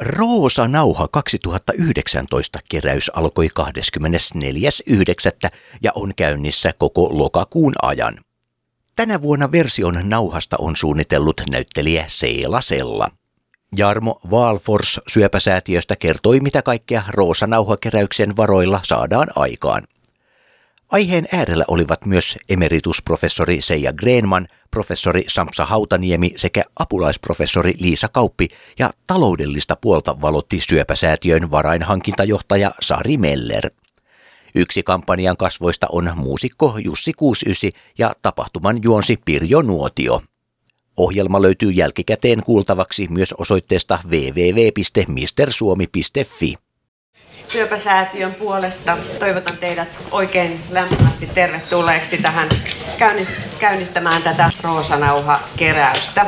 Roosa Nauha 2019 keräys alkoi 24.9. ja on käynnissä koko lokakuun ajan. Tänä vuonna version nauhasta on suunnitellut näyttelijä Seela Sella. Jarmo Valfors syöpäsäätiöstä kertoi, mitä kaikkea Roosa Nauha-keräyksen varoilla saadaan aikaan. Aiheen äärellä olivat myös emeritusprofessori Seija Greenman, professori Samsa Hautaniemi sekä apulaisprofessori Liisa Kauppi ja taloudellista puolta valotti syöpäsäätiön varainhankintajohtaja Sari Meller. Yksi kampanjan kasvoista on muusikko Jussi 69 ja tapahtuman juonsi Pirjo Nuotio. Ohjelma löytyy jälkikäteen kuultavaksi myös osoitteesta www.mistersuomi.fi. Syöpäsäätiön puolesta toivotan teidät oikein lämpimästi tervetulleeksi tähän käynnistämään tätä Roosanauha-keräystä.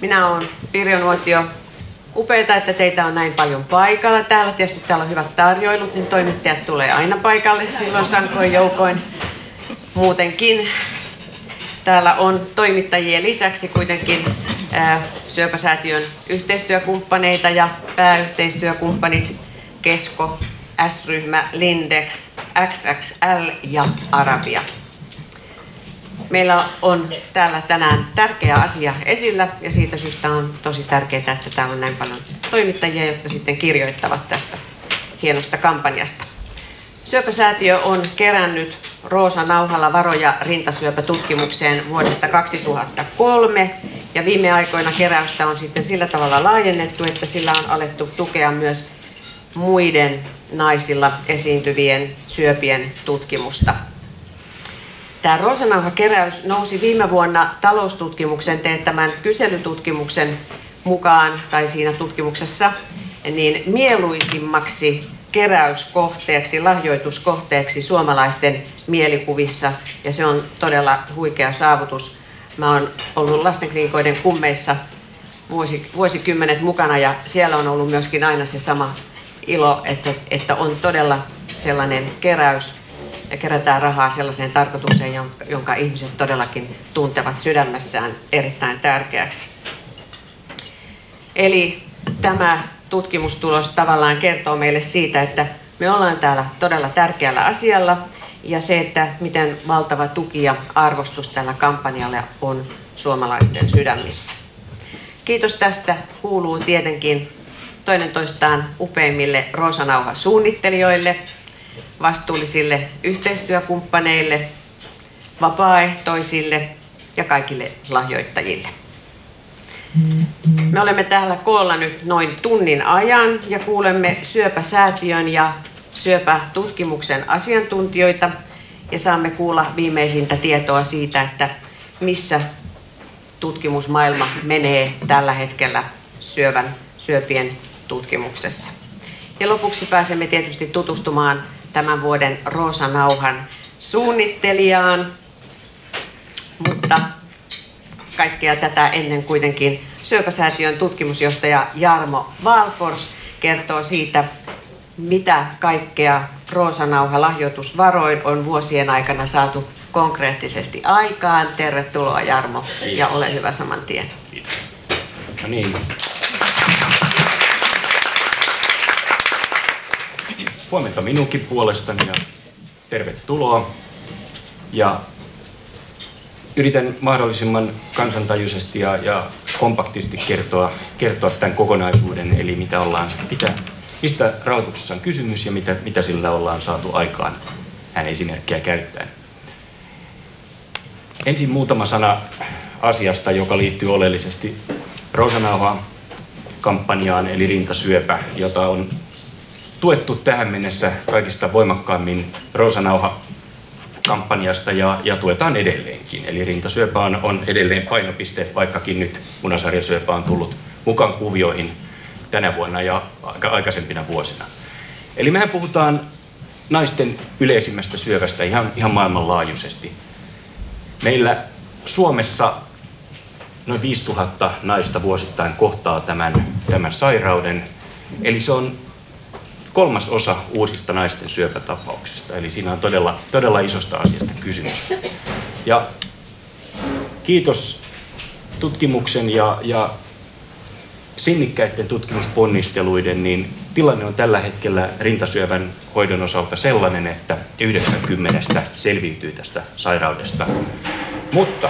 Minä olen Pirjo Nuotio. Upeita, että teitä on näin paljon paikalla. Täällä tietysti täällä on hyvät tarjoilut, niin toimittajat tulee aina paikalle silloin sankoin joukoin. Muutenkin täällä on toimittajien lisäksi kuitenkin syöpäsäätiön yhteistyökumppaneita ja pääyhteistyökumppanit Kesko, S-ryhmä, Lindex, XXL ja Arabia. Meillä on täällä tänään tärkeä asia esillä ja siitä syystä on tosi tärkeää, että täällä on näin paljon toimittajia, jotka sitten kirjoittavat tästä hienosta kampanjasta. Syöpäsäätiö on kerännyt Roosa Nauhalla varoja rintasyöpätutkimukseen vuodesta 2003 ja viime aikoina keräystä on sitten sillä tavalla laajennettu, että sillä on alettu tukea myös muiden naisilla esiintyvien syöpien tutkimusta. Tämä Roosanauha-keräys nousi viime vuonna taloustutkimuksen teettämän kyselytutkimuksen mukaan, tai siinä tutkimuksessa, niin mieluisimmaksi keräyskohteeksi, lahjoituskohteeksi suomalaisten mielikuvissa, ja se on todella huikea saavutus. Mä oon ollut lastenkliinikoiden kummeissa vuosikymmenet mukana, ja siellä on ollut myöskin aina se sama ilo, että, että on todella sellainen keräys ja kerätään rahaa sellaiseen tarkoitukseen, jonka ihmiset todellakin tuntevat sydämessään erittäin tärkeäksi. Eli tämä tutkimustulos tavallaan kertoo meille siitä, että me ollaan täällä todella tärkeällä asialla ja se, että miten valtava tuki ja arvostus tällä kampanjalle on suomalaisten sydämissä. Kiitos tästä kuuluu tietenkin toinen toistaan upeimmille Roosanauha-suunnittelijoille, vastuullisille yhteistyökumppaneille, vapaaehtoisille ja kaikille lahjoittajille. Me olemme täällä koolla nyt noin tunnin ajan ja kuulemme syöpäsäätiön ja syöpätutkimuksen asiantuntijoita ja saamme kuulla viimeisintä tietoa siitä, että missä tutkimusmaailma menee tällä hetkellä syövän, syöpien tutkimuksessa. Ja lopuksi pääsemme tietysti tutustumaan tämän vuoden Roosa Nauhan suunnittelijaan, mutta kaikkea tätä ennen kuitenkin Syöpäsäätiön tutkimusjohtaja Jarmo Valfors kertoo siitä, mitä kaikkea Roosanauha lahjoitusvaroin on vuosien aikana saatu konkreettisesti aikaan. Tervetuloa Jarmo Kiitos. ja ole hyvä saman tien. Kiitos. No niin, Huomenta minunkin puolestani ja tervetuloa. Ja yritän mahdollisimman kansantajuisesti ja, ja kompaktisti kertoa, kertoa tämän kokonaisuuden, eli mitä ollaan, mitä, mistä rahoituksessa on kysymys ja mitä, mitä sillä ollaan saatu aikaan hän esimerkkiä käyttäen. Ensin muutama sana asiasta, joka liittyy oleellisesti Rosanauha-kampanjaan, eli rintasyöpä, jota on tuettu tähän mennessä kaikista voimakkaammin Rosanauha kampanjasta ja, ja tuetaan edelleenkin. Eli rintasyöpä on, on edelleen painopiste, vaikkakin nyt munasarjasyöpä on tullut mukaan kuvioihin tänä vuonna ja aikaisempina vuosina. Eli mehän puhutaan naisten yleisimmästä syövästä ihan, ihan maailmanlaajuisesti. Meillä Suomessa noin 5000 naista vuosittain kohtaa tämän, tämän sairauden. Eli se on kolmas osa uusista naisten syöpätapauksista. Eli siinä on todella, todella isosta asiasta kysymys. Ja kiitos tutkimuksen ja, ja sinnikkäiden tutkimusponnisteluiden, niin tilanne on tällä hetkellä rintasyövän hoidon osalta sellainen, että 90 selviytyy tästä sairaudesta. Mutta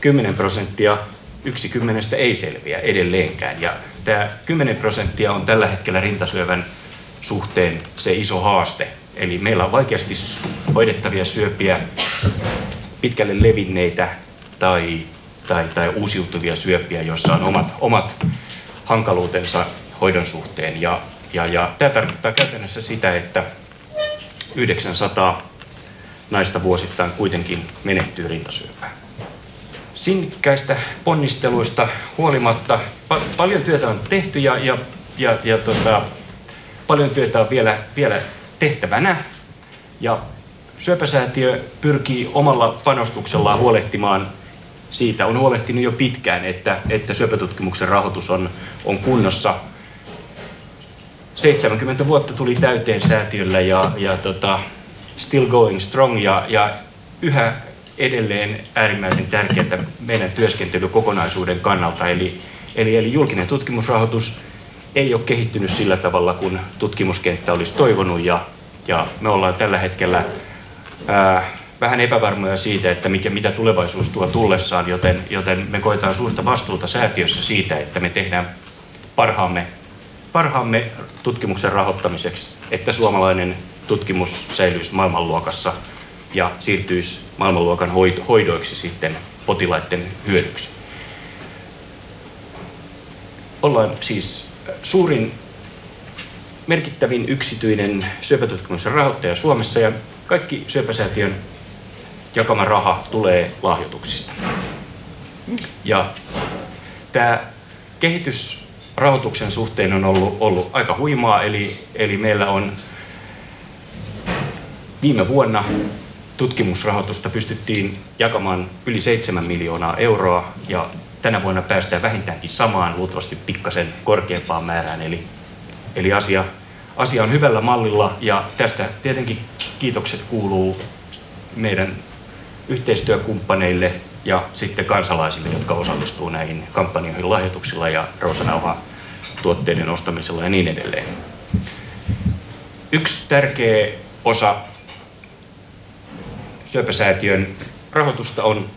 10 prosenttia yksi kymmenestä ei selviä edelleenkään. Ja tämä 10 prosenttia on tällä hetkellä rintasyövän suhteen se iso haaste. Eli meillä on vaikeasti hoidettavia syöpiä, pitkälle levinneitä tai, tai, tai uusiutuvia syöpiä, joissa on omat, omat hankaluutensa hoidon suhteen. Ja, ja, ja tämä tarkoittaa käytännössä sitä, että 900 naista vuosittain kuitenkin menehtyy rintasyöpään. Sinnikkäistä ponnisteluista huolimatta pa- paljon työtä on tehty ja, ja, ja, ja tota, paljon työtä on vielä, vielä tehtävänä. Ja Syöpäsäätiö pyrkii omalla panostuksellaan huolehtimaan siitä, on huolehtinut jo pitkään, että, että syöpätutkimuksen rahoitus on, on kunnossa. 70 vuotta tuli täyteen säätiöllä ja, ja tota, still going strong ja, ja yhä edelleen äärimmäisen tärkeää meidän työskentelykokonaisuuden kannalta. Eli, eli, eli julkinen tutkimusrahoitus ei ole kehittynyt sillä tavalla, kun tutkimuskenttä olisi toivonut ja, ja me ollaan tällä hetkellä ää, vähän epävarmoja siitä, että mikä, mitä tulevaisuus tuo tullessaan, joten, joten me koetaan suurta vastuuta säätiössä siitä, että me tehdään parhaamme, parhaamme tutkimuksen rahoittamiseksi, että suomalainen tutkimus säilyisi maailmanluokassa ja siirtyisi maailmanluokan hoidoiksi sitten potilaiden hyödyksi. Ollaan siis suurin merkittävin yksityinen syöpätutkimuksen rahoittaja Suomessa ja kaikki syöpäsäätiön jakama raha tulee lahjoituksista. Ja tämä kehitys rahoituksen suhteen on ollut, ollut aika huimaa, eli, eli meillä on viime vuonna tutkimusrahoitusta pystyttiin jakamaan yli 7 miljoonaa euroa ja tänä vuonna päästään vähintäänkin samaan, luultavasti pikkasen korkeampaan määrään. Eli, eli asia, asia on hyvällä mallilla ja tästä tietenkin kiitokset kuuluu meidän yhteistyökumppaneille ja sitten kansalaisille, jotka osallistuu näihin kampanjoihin lahjoituksilla ja Roosanauha tuotteiden ostamisella ja niin edelleen. Yksi tärkeä osa syöpäsäätiön rahoitusta on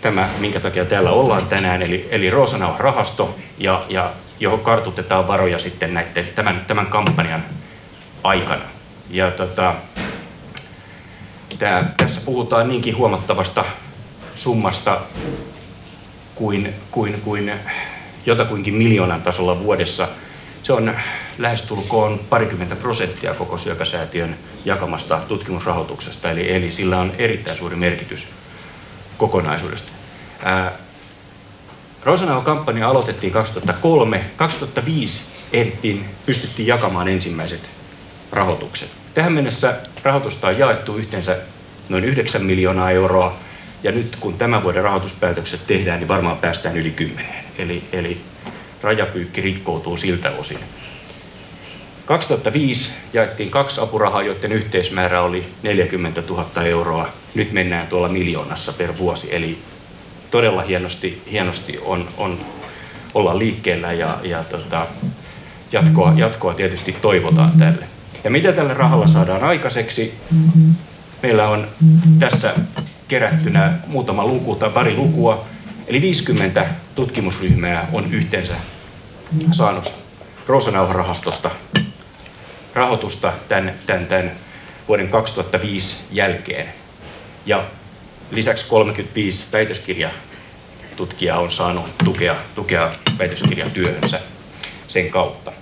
tämä, minkä takia täällä ollaan tänään, eli, eli Roosanauhan rahasto, ja, ja johon kartutetaan varoja sitten näiden, tämän, tämän kampanjan aikana. Ja tota, tää, tässä puhutaan niinkin huomattavasta summasta kuin, kuin, kuin jotakuinkin miljoonan tasolla vuodessa. Se on lähestulkoon parikymmentä prosenttia koko syöpäsäätiön jakamasta tutkimusrahoituksesta, eli, eli sillä on erittäin suuri merkitys kokonaisuudesta. Rosanauha-kampanja aloitettiin 2003. 2005 ehdittiin, pystyttiin jakamaan ensimmäiset rahoitukset. Tähän mennessä rahoitusta on jaettu yhteensä noin 9 miljoonaa euroa, ja nyt kun tämän vuoden rahoituspäätökset tehdään, niin varmaan päästään yli 10. Eli, eli rajapyykki rikkoutuu siltä osin. 2005 jaettiin kaksi apurahaa, joiden yhteismäärä oli 40 000 euroa. Nyt mennään tuolla miljoonassa per vuosi, eli todella hienosti, hienosti on, on, ollaan liikkeellä ja, ja tota, jatkoa, jatkoa tietysti toivotaan tälle. Ja mitä tällä rahalla saadaan aikaiseksi? Meillä on tässä kerättynä muutama luku tai pari lukua, eli 50 tutkimusryhmää on yhteensä saanut Roosanauha-rahastosta rahoitusta tämän, tämän, tämän vuoden 2005 jälkeen. Ja lisäksi 35 väitöskirjatutkijaa on saanut tukea, tukea väitöskirjatyöhönsä sen kautta.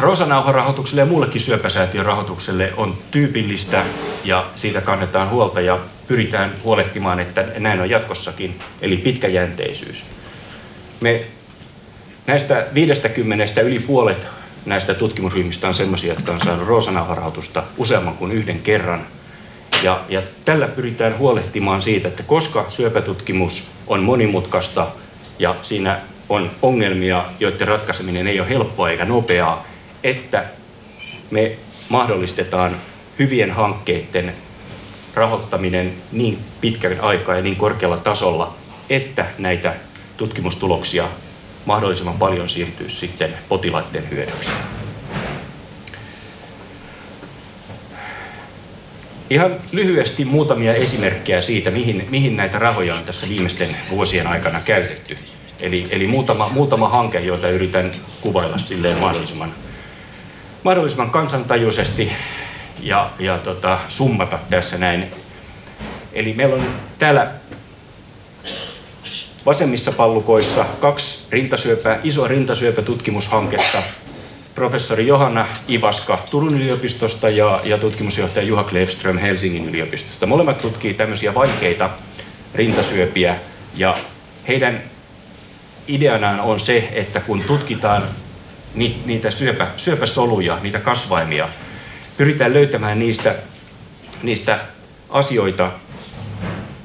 Roosanauha-rahoitukselle ja muullekin syöpäsäätiön rahoitukselle on tyypillistä ja siitä kannetaan huolta ja pyritään huolehtimaan, että näin on jatkossakin, eli pitkäjänteisyys. Me Näistä 50 yli puolet näistä tutkimusryhmistä on sellaisia, jotka on saanut Roosanauha-rahoitusta useamman kuin yhden kerran. Ja, ja tällä pyritään huolehtimaan siitä, että koska syöpätutkimus on monimutkaista ja siinä on ongelmia, joiden ratkaiseminen ei ole helppoa eikä nopeaa, että me mahdollistetaan hyvien hankkeiden rahoittaminen niin pitkän aikaa ja niin korkealla tasolla, että näitä tutkimustuloksia mahdollisimman paljon siirtyy sitten potilaiden hyödyksi. Ihan lyhyesti muutamia esimerkkejä siitä, mihin, mihin näitä rahoja on tässä viimeisten vuosien aikana käytetty. Eli, eli muutama, muutama hanke, joita yritän kuvailla silleen mahdollisimman, mahdollisimman kansantajuisesti ja, ja tota, summata tässä näin. Eli meillä on täällä vasemmissa pallukoissa kaksi rintasyöpää, isoa rintasyöpätutkimushanketta. Professori Johanna Ivaska Turun yliopistosta ja, ja tutkimusjohtaja Juha Klevström Helsingin yliopistosta. Molemmat tutkii tämmöisiä vaikeita rintasyöpiä ja heidän ideanaan on se, että kun tutkitaan niitä syöpä, syöpäsoluja, niitä kasvaimia, pyritään löytämään niistä, niistä asioita,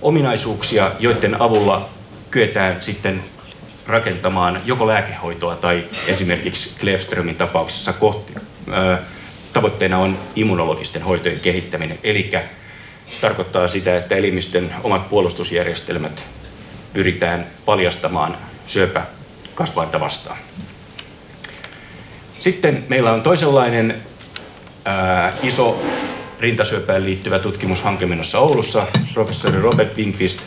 ominaisuuksia, joiden avulla kyetään sitten rakentamaan joko lääkehoitoa tai esimerkiksi Klefströmin tapauksessa kohti, tavoitteena on immunologisten hoitojen kehittäminen. Eli tarkoittaa sitä, että elimistön omat puolustusjärjestelmät pyritään paljastamaan syöpäkasvainta vastaan. Sitten meillä on toisenlainen ää, iso rintasyöpään liittyvä tutkimushanke menossa Oulussa. Professori Robert Winkvist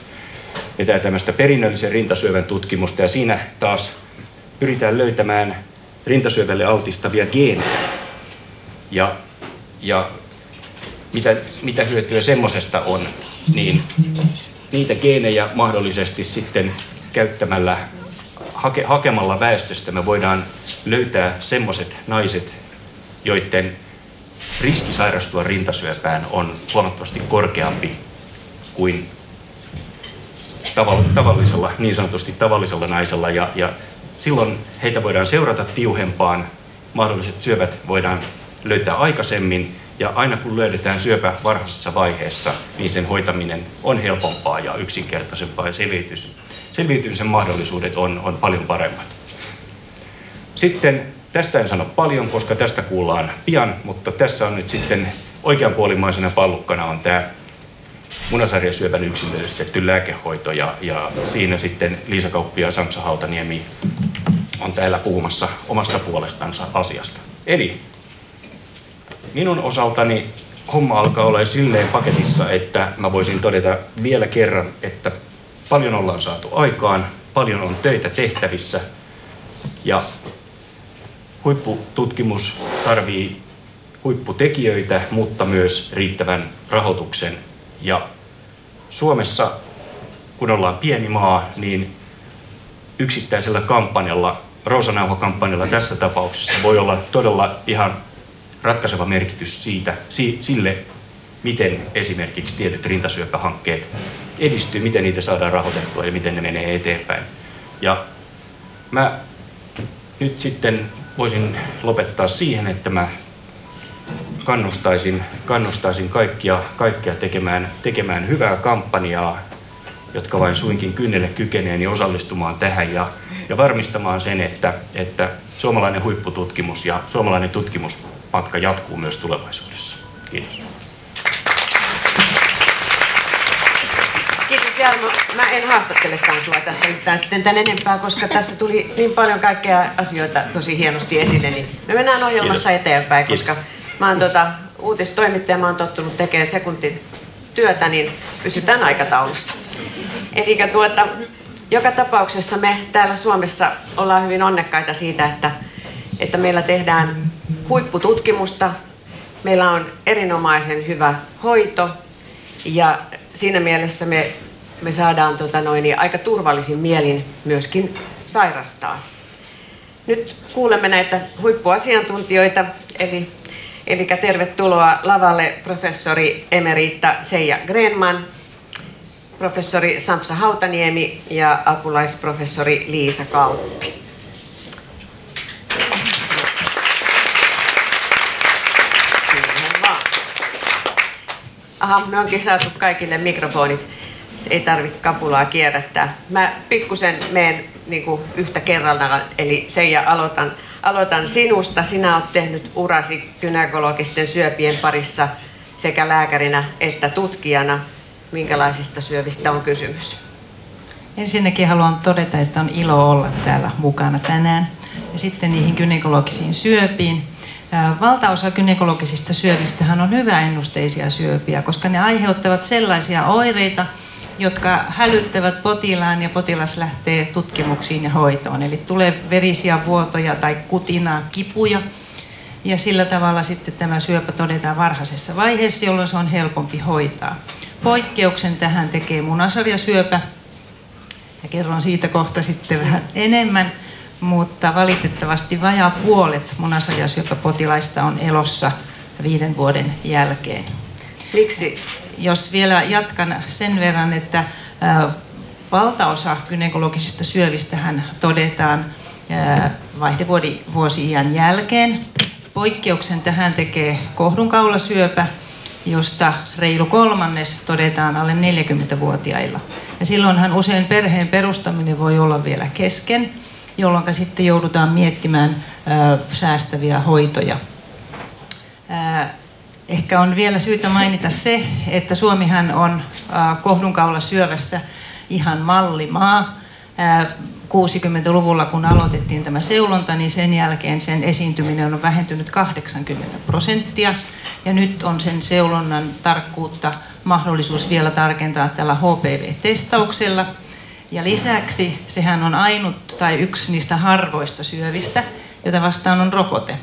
vetää tämmöistä perinnöllisen rintasyövän tutkimusta ja siinä taas pyritään löytämään rintasyövälle altistavia geenejä. Ja, ja mitä, mitä hyötyä semmoisesta on, niin niitä geenejä mahdollisesti sitten käyttämällä, hake, hakemalla väestöstä me voidaan löytää semmoiset naiset, joiden riski sairastua rintasyöpään on huomattavasti korkeampi kuin tavallisella, niin sanotusti tavallisella naisella. Ja, ja silloin heitä voidaan seurata tiuhempaan, mahdolliset syövät voidaan löytää aikaisemmin, ja aina kun löydetään syöpä varhaisessa vaiheessa, niin sen hoitaminen on helpompaa ja yksinkertaisempaa, ja selviytys, selviytymisen mahdollisuudet on, on paljon paremmat. Sitten tästä en sano paljon, koska tästä kuullaan pian, mutta tässä on nyt sitten oikeanpuolimaisena pallukkana on tämä munasarjasyövän yksilöllistetty lääkehoito ja, ja siinä sitten Liisa Kauppi ja Samsa Hautaniemi on täällä puhumassa omasta puolestansa asiasta. Eli minun osaltani homma alkaa olla silleen paketissa, että mä voisin todeta vielä kerran, että paljon ollaan saatu aikaan, paljon on töitä tehtävissä ja huippututkimus tarvii huipputekijöitä, mutta myös riittävän rahoituksen ja Suomessa, kun ollaan pieni maa, niin yksittäisellä kampanjalla, Roosanauha-kampanjalla tässä tapauksessa voi olla todella ihan ratkaiseva merkitys siitä, sille, miten esimerkiksi tietyt rintasyöpähankkeet edistyy, miten niitä saadaan rahoitettua ja miten ne menee eteenpäin. Ja mä nyt sitten voisin lopettaa siihen, että mä kannustaisin, kannustaisin kaikkia, kaikkia tekemään, tekemään hyvää kampanjaa, jotka vain suinkin kynnelle kykenee, niin osallistumaan tähän ja, ja varmistamaan sen, että, että suomalainen huippututkimus ja suomalainen tutkimusmatka jatkuu myös tulevaisuudessa. Kiitos. Kiitos Jarmo. Mä en haastattelekaan sinua tässä yhtään sitten tän enempää, koska tässä tuli niin paljon kaikkea asioita tosi hienosti esille, niin me mennään ohjelmassa Kiitos. eteenpäin, koska Kiitos. Mä oon tota, uutistoimittaja, mä oon tottunut tekemään sekuntin työtä, niin pysytään aikataulussa. Eli tuota, joka tapauksessa me täällä Suomessa ollaan hyvin onnekkaita siitä, että, että meillä tehdään huippututkimusta, meillä on erinomaisen hyvä hoito ja siinä mielessä me, me saadaan tota noin, aika turvallisin mielin myöskin sairastaa. Nyt kuulemme näitä huippuasiantuntijoita, eli Eli tervetuloa lavalle professori emerita Seija Grenman, professori Samsa Hautaniemi ja apulaisprofessori Liisa Kauppi. Aha, me onkin saatu kaikille mikrofonit. Se ei tarvitse kapulaa kierrättää. Mä pikkusen meen niin yhtä kerrallaan, eli Seija aloitan Aloitan sinusta. Sinä olet tehnyt urasi gynekologisten syöpien parissa sekä lääkärinä että tutkijana. Minkälaisista syövistä on kysymys? Ensinnäkin haluan todeta, että on ilo olla täällä mukana tänään. Ja sitten niihin gynekologisiin syöpiin. Valtaosa gynekologisista syövistähän on hyväennusteisia syöpiä, koska ne aiheuttavat sellaisia oireita, jotka hälyttävät potilaan ja potilas lähtee tutkimuksiin ja hoitoon. Eli tulee verisiä vuotoja tai kutinaa, kipuja. Ja sillä tavalla sitten tämä syöpä todetaan varhaisessa vaiheessa, jolloin se on helpompi hoitaa. Poikkeuksen tähän tekee munasarjasyöpä, ja kerron siitä kohta sitten vähän enemmän, mutta valitettavasti vajaa puolet munasarjasyöpäpotilaista on elossa viiden vuoden jälkeen. Miksi? Jos vielä jatkan sen verran, että valtaosa gynekologisista syövistähän todetaan vaihdevuosi-iän jälkeen. Poikkeuksen tähän tekee kohdunkaulasyöpä, josta reilu kolmannes todetaan alle 40-vuotiailla. Ja silloinhan usein perheen perustaminen voi olla vielä kesken, jolloin sitten joudutaan miettimään säästäviä hoitoja. Ehkä on vielä syytä mainita se, että Suomihan on kohdunkaula syövässä ihan mallimaa. 60-luvulla, kun aloitettiin tämä seulonta, niin sen jälkeen sen esiintyminen on vähentynyt 80 prosenttia. Ja nyt on sen seulonnan tarkkuutta mahdollisuus vielä tarkentaa tällä HPV-testauksella. Ja lisäksi sehän on ainut tai yksi niistä harvoista syövistä, jota vastaan on rokote.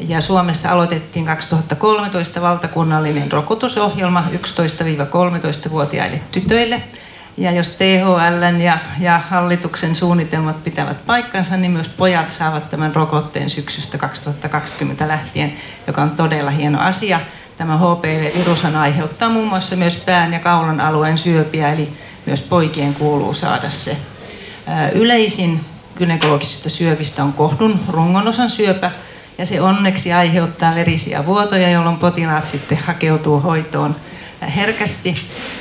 Ja Suomessa aloitettiin 2013 valtakunnallinen rokotusohjelma 11-13-vuotiaille tytöille – ja jos THL ja, ja hallituksen suunnitelmat pitävät paikkansa, niin myös pojat saavat tämän rokotteen syksystä 2020 lähtien, joka on todella hieno asia. Tämä HPV-virus aiheuttaa muun muassa myös pään ja kaulan alueen syöpiä, eli myös poikien kuuluu saada se. Yleisin gynekologisista syövistä on kohdun rungonosan syöpä, ja se onneksi aiheuttaa verisiä vuotoja, jolloin potilaat sitten hakeutuu hoitoon herkästi.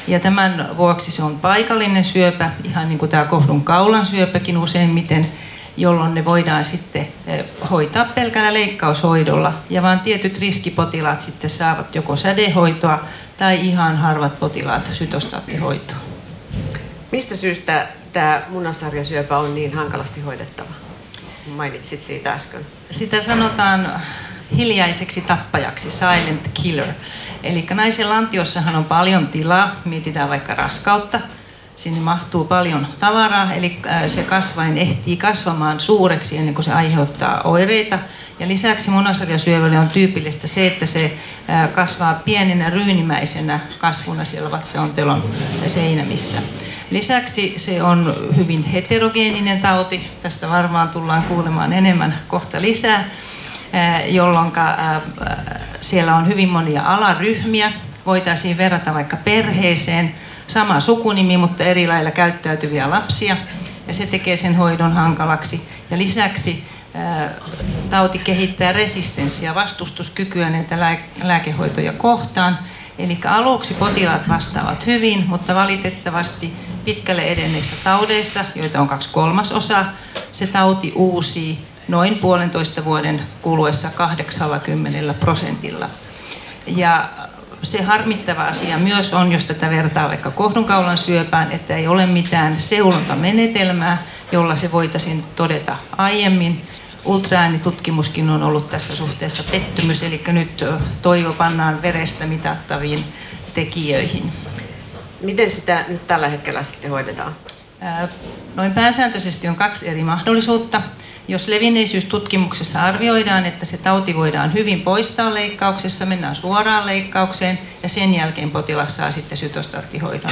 Ja tämän vuoksi se on paikallinen syöpä, ihan niin kuin tämä kohdun kaulan syöpäkin useimmiten, jolloin ne voidaan sitten eh, hoitaa pelkällä leikkaushoidolla. Ja vain tietyt riskipotilaat sitten saavat joko sädehoitoa tai ihan harvat potilaat sytostaattihoitoa. Mistä syystä tämä munasarjasyöpä on niin hankalasti hoidettava? Mainitsit siitä äsken. Sitä sanotaan hiljaiseksi tappajaksi, silent killer. Eli naisen lantiossahan on paljon tilaa, mietitään vaikka raskautta, sinne mahtuu paljon tavaraa, eli äh, se kasvain ehtii kasvamaan suureksi ennen kuin se aiheuttaa oireita. Ja lisäksi munasarjasyövälle on tyypillistä se, että se kasvaa pienenä ryynimäisenä kasvuna siellä vatsaontelon seinämissä. Lisäksi se on hyvin heterogeeninen tauti, tästä varmaan tullaan kuulemaan enemmän kohta lisää jolloin siellä on hyvin monia alaryhmiä. Voitaisiin verrata vaikka perheeseen, sama sukunimi, mutta eri lailla käyttäytyviä lapsia. Ja se tekee sen hoidon hankalaksi. Ja lisäksi tauti kehittää resistenssiä, vastustuskykyä näitä lääkehoitoja kohtaan. Eli aluksi potilaat vastaavat hyvin, mutta valitettavasti pitkälle edenneissä taudeissa, joita on kaksi kolmasosaa, se tauti uusii noin puolentoista vuoden kuluessa 80 prosentilla. Ja se harmittava asia myös on, jos tätä vertaa vaikka kohdunkaulan syöpään, että ei ole mitään seulontamenetelmää, jolla se voitaisiin todeta aiemmin. Ultraäänitutkimuskin on ollut tässä suhteessa pettymys, eli nyt toivo pannaan verestä mitattaviin tekijöihin. Miten sitä nyt tällä hetkellä sitten hoidetaan? Noin pääsääntöisesti on kaksi eri mahdollisuutta. Jos levinneisyystutkimuksessa arvioidaan, että se tauti voidaan hyvin poistaa leikkauksessa, mennään suoraan leikkaukseen ja sen jälkeen potilas saa sitten sytostaattihoidon.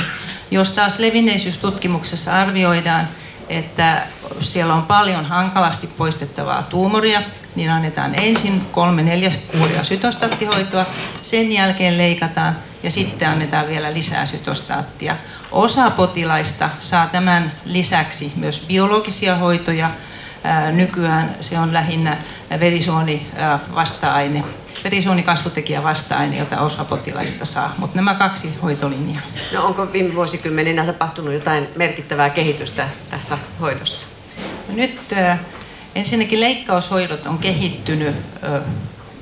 Jos taas levinneisyystutkimuksessa arvioidaan, että siellä on paljon hankalasti poistettavaa tuumoria, niin annetaan ensin kolme neljäs kuuria sytostaattihoitoa, sen jälkeen leikataan ja sitten annetaan vielä lisää sytostaattia. Osa potilaista saa tämän lisäksi myös biologisia hoitoja, Nykyään se on lähinnä verisuoni vasta-aine, verisuonikasvutekijä vasta-aine, jota osa potilaista saa. Mutta nämä kaksi hoitolinjaa. No onko viime vuosikymmeninä tapahtunut jotain merkittävää kehitystä tässä hoidossa? Nyt ensinnäkin leikkaushoidot on kehittynyt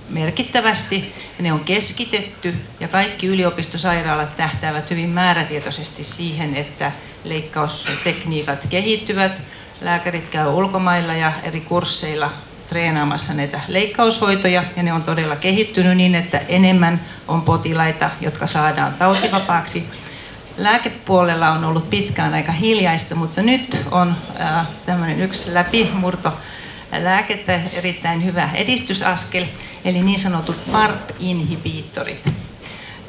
merkittävästi ja ne on keskitetty ja kaikki yliopistosairaalat tähtäävät hyvin määrätietoisesti siihen, että leikkaustekniikat kehittyvät. Lääkärit käy ulkomailla ja eri kursseilla treenaamassa näitä leikkaushoitoja ja ne on todella kehittynyt niin, että enemmän on potilaita, jotka saadaan tautivapaaksi. Lääkepuolella on ollut pitkään aika hiljaista, mutta nyt on äh, tämmöinen yksi läpimurto lääkettä erittäin hyvä edistysaskel, eli niin sanotut PARP-inhibiittorit.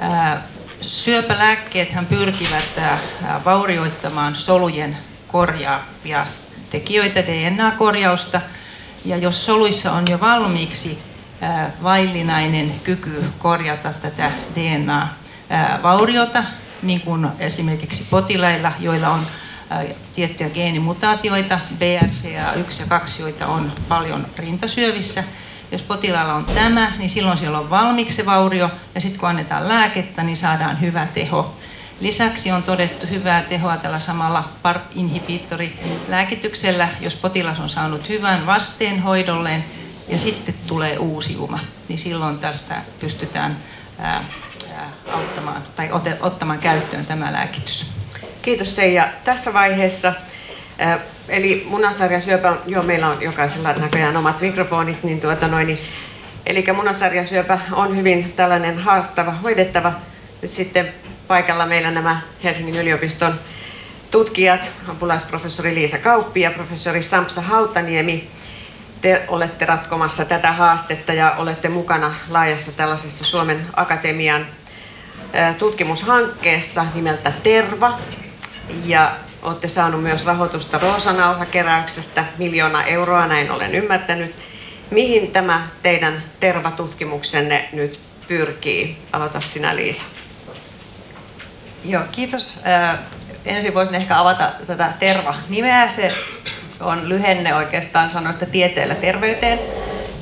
Äh, syöpälääkkeet pyrkivät äh, vaurioittamaan solujen korjaavia tekijöitä, DNA-korjausta, ja jos soluissa on jo valmiiksi vaillinainen kyky korjata tätä DNA-vauriota, niin kuin esimerkiksi potilailla, joilla on tiettyjä geenimutaatioita, BRCA1 ja 2, joita on paljon rintasyövissä. Jos potilaalla on tämä, niin silloin siellä on valmiiksi se vaurio, ja sitten kun annetaan lääkettä, niin saadaan hyvä teho. Lisäksi on todettu hyvää tehoa tällä samalla PARP-inhibiittori-lääkityksellä, jos potilas on saanut hyvän vasteen hoidolleen ja sitten tulee uusiuma, niin silloin tästä pystytään ää, auttamaan tai ottamaan käyttöön tämä lääkitys. Kiitos Seija. Tässä vaiheessa, eli munasarjasyöpä, joo meillä on jokaisella näköjään omat mikrofonit, niin tuota noin, niin, eli munasarjasyöpä on hyvin tällainen haastava, hoidettava. Nyt sitten paikalla meillä nämä Helsingin yliopiston tutkijat, apulaisprofessori Liisa Kauppi ja professori Sampsa Hautaniemi. Te olette ratkomassa tätä haastetta ja olette mukana laajassa tällaisessa Suomen Akatemian tutkimushankkeessa nimeltä TERVA. Ja olette saanut myös rahoitusta Roosanauha-keräyksestä miljoona euroa, näin olen ymmärtänyt. Mihin tämä teidän TERVA-tutkimuksenne nyt pyrkii? Aloita sinä Liisa. Joo, kiitos. Ensin voisin ehkä avata tätä TERVA-nimeä. Se on lyhenne oikeastaan sanoista tieteellä terveyteen.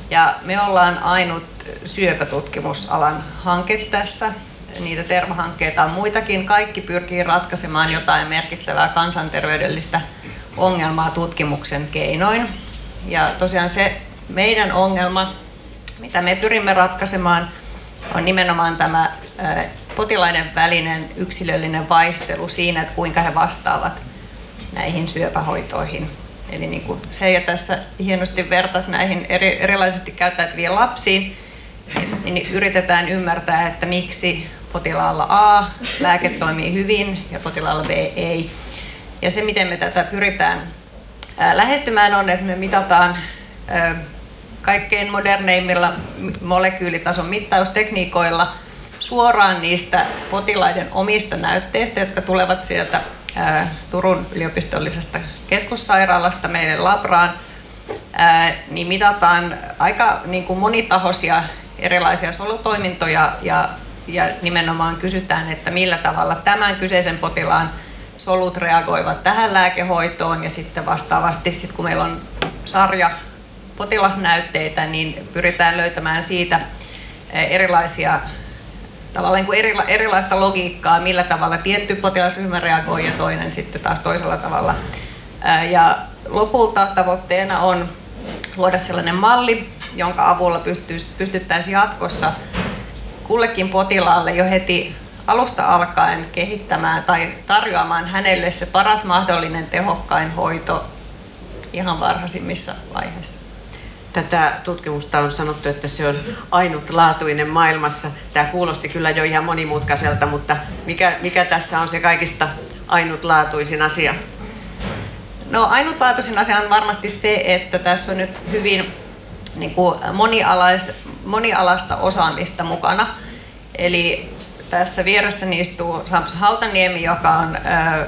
Ja me ollaan ainut syöpätutkimusalan hanke tässä. Niitä tervahankkeita on muitakin. Kaikki pyrkii ratkaisemaan jotain merkittävää kansanterveydellistä ongelmaa tutkimuksen keinoin. Ja tosiaan se meidän ongelma, mitä me pyrimme ratkaisemaan, on nimenomaan tämä potilaiden välinen yksilöllinen vaihtelu siinä, että kuinka he vastaavat näihin syöpähoitoihin. Eli niin kuin Seija tässä hienosti vertasi näihin eri, erilaisesti käyttäytyviin lapsiin, niin, yritetään ymmärtää, että miksi potilaalla A lääke toimii hyvin ja potilaalla B ei. Ja se, miten me tätä pyritään lähestymään, on, että me mitataan kaikkein moderneimmilla molekyylitason mittaustekniikoilla – suoraan niistä potilaiden omista näytteistä, jotka tulevat sieltä Turun yliopistollisesta keskussairaalasta meille labraan, niin mitataan aika niin kuin monitahoisia erilaisia solutoimintoja ja, ja nimenomaan kysytään, että millä tavalla tämän kyseisen potilaan solut reagoivat tähän lääkehoitoon ja sitten vastaavasti, sit kun meillä on sarja potilasnäytteitä, niin pyritään löytämään siitä erilaisia tavallaan kuin erila, erilaista logiikkaa, millä tavalla tietty potilasryhmä reagoi ja toinen sitten taas toisella tavalla. Ja lopulta tavoitteena on luoda sellainen malli, jonka avulla pystyttäisiin jatkossa kullekin potilaalle jo heti alusta alkaen kehittämään tai tarjoamaan hänelle se paras mahdollinen tehokkain hoito ihan varhaisimmissa vaiheissa tätä tutkimusta on sanottu, että se on ainutlaatuinen maailmassa. Tämä kuulosti kyllä jo ihan monimutkaiselta, mutta mikä, mikä tässä on se kaikista ainutlaatuisin asia? No ainutlaatuisin asia on varmasti se, että tässä on nyt hyvin niin kuin monialais, monialasta osaamista mukana. Eli tässä vieressä istuu Samsa Hautaniemi, joka on ö,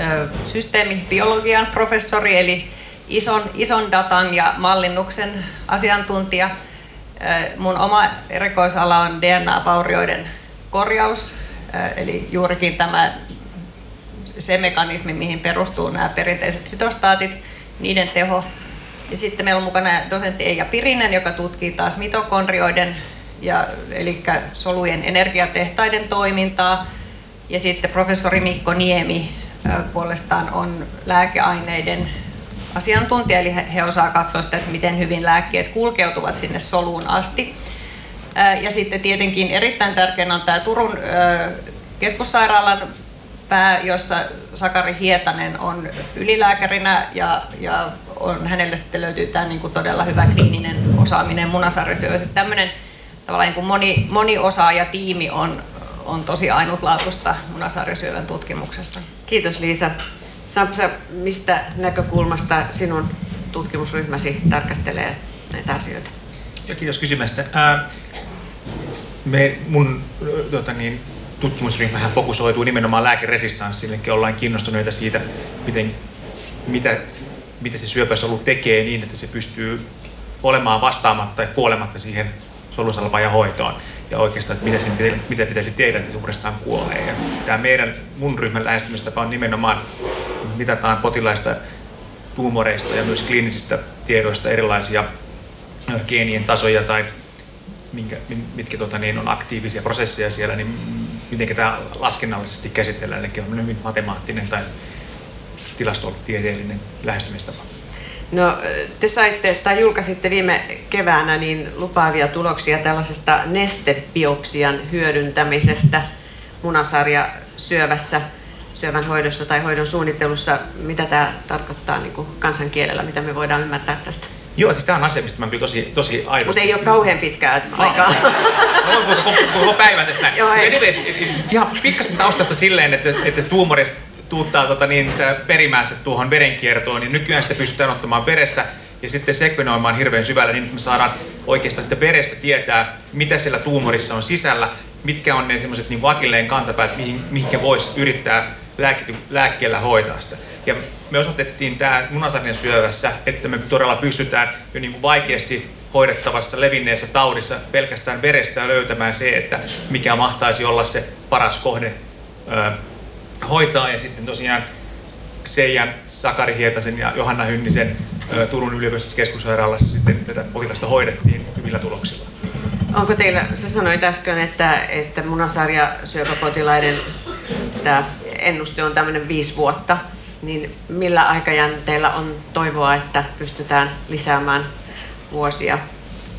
ö, systeemibiologian professori, eli ison, ison datan ja mallinnuksen asiantuntija. Mun oma erikoisala on DNA-vaurioiden korjaus, eli juurikin tämä se mekanismi, mihin perustuu nämä perinteiset sytostaatit, niiden teho. Ja sitten meillä on mukana dosentti Eija Pirinen, joka tutkii taas mitokondrioiden, ja, eli solujen energiatehtaiden toimintaa. Ja sitten professori Mikko Niemi puolestaan on lääkeaineiden asiantuntija, eli he, osaa katsoa sitä, että miten hyvin lääkkeet kulkeutuvat sinne soluun asti. Ja sitten tietenkin erittäin tärkeänä on tämä Turun keskussairaalan pää, jossa Sakari Hietanen on ylilääkärinä ja, ja on, hänelle sitten löytyy tämä niin kuin todella hyvä kliininen osaaminen munasarjasyövässä. Tämmöinen tavallaan niin kuin moni, moniosaaja-tiimi on, on tosi ainutlaatuista munasarjasyövän tutkimuksessa. Kiitos Liisa. Sampsa, mistä näkökulmasta sinun tutkimusryhmäsi tarkastelee näitä asioita? Ja kiitos kysymästä. Ää, me, mun tuota niin, tutkimusryhmähän fokusoituu nimenomaan lääkeresistanssille, ollaan kiinnostuneita siitä, miten, mitä, mitä se syöpäsolu tekee niin, että se pystyy olemaan vastaamatta tai kuolematta siihen solusalvaajan hoitoon. Ja oikeastaan, että mitä, sen, mitä pitäisi tehdä, että se uudestaan kuolee. Ja tämä meidän, mun ryhmän lähestymistapa on nimenomaan, mitataan potilaista tuumoreista ja myös kliinisistä tiedoista erilaisia geenien tasoja tai minkä, mitkä tota, niin on aktiivisia prosesseja siellä, niin miten tämä laskennallisesti käsitellään, eli on hyvin matemaattinen tai tilastotieteellinen lähestymistapa. No, te saitte tai julkaisitte viime keväänä niin lupaavia tuloksia tällaisesta nestebiopsian hyödyntämisestä munasarja syövässä, syövän hoidossa tai hoidon suunnittelussa. Mitä tämä tarkoittaa niin kuin kansankielellä, mitä me voidaan ymmärtää tästä? Joo, siis tämä on asia, mistä mä kyllä tosi, tosi aidosti... Mutta ei ole kauhean pitkää aikaa. Mä voin koko, koko päivän tästä. Joo, Anyways, siis ihan pikkasen taustasta silleen, että, että tuumorista tuuttaa tota, niin, sitä perimäänsä tuohon verenkiertoon, niin nykyään sitä pystytään ottamaan verestä ja sitten sekvenoimaan hirveän syvällä niin, että me saadaan oikeastaan sitä verestä tietää, mitä siellä tuumorissa on sisällä, mitkä on ne semmoiset niin akilleen kantapäät, mihin, mihinkä voisi yrittää lääke, lääkkeellä hoitaa sitä. Ja me osoitettiin tämä munasarjan syövässä, että me todella pystytään jo niin vaikeasti hoidettavassa levinneessä taudissa pelkästään verestä löytämään se, että mikä mahtaisi olla se paras kohde ö, hoitaa. Ja sitten tosiaan Seijan, Sakari Hietasen ja Johanna Hynnisen ö, Turun yliopistollisessa keskussairaalassa sitten tätä potilasta hoidettiin hyvillä tuloksilla. Onko teillä, sä sanoit äsken, että, että munasarja syöpäpotilaiden tämä ennuste on tämmöinen viisi vuotta niin millä aikajänteellä on toivoa, että pystytään lisäämään vuosia?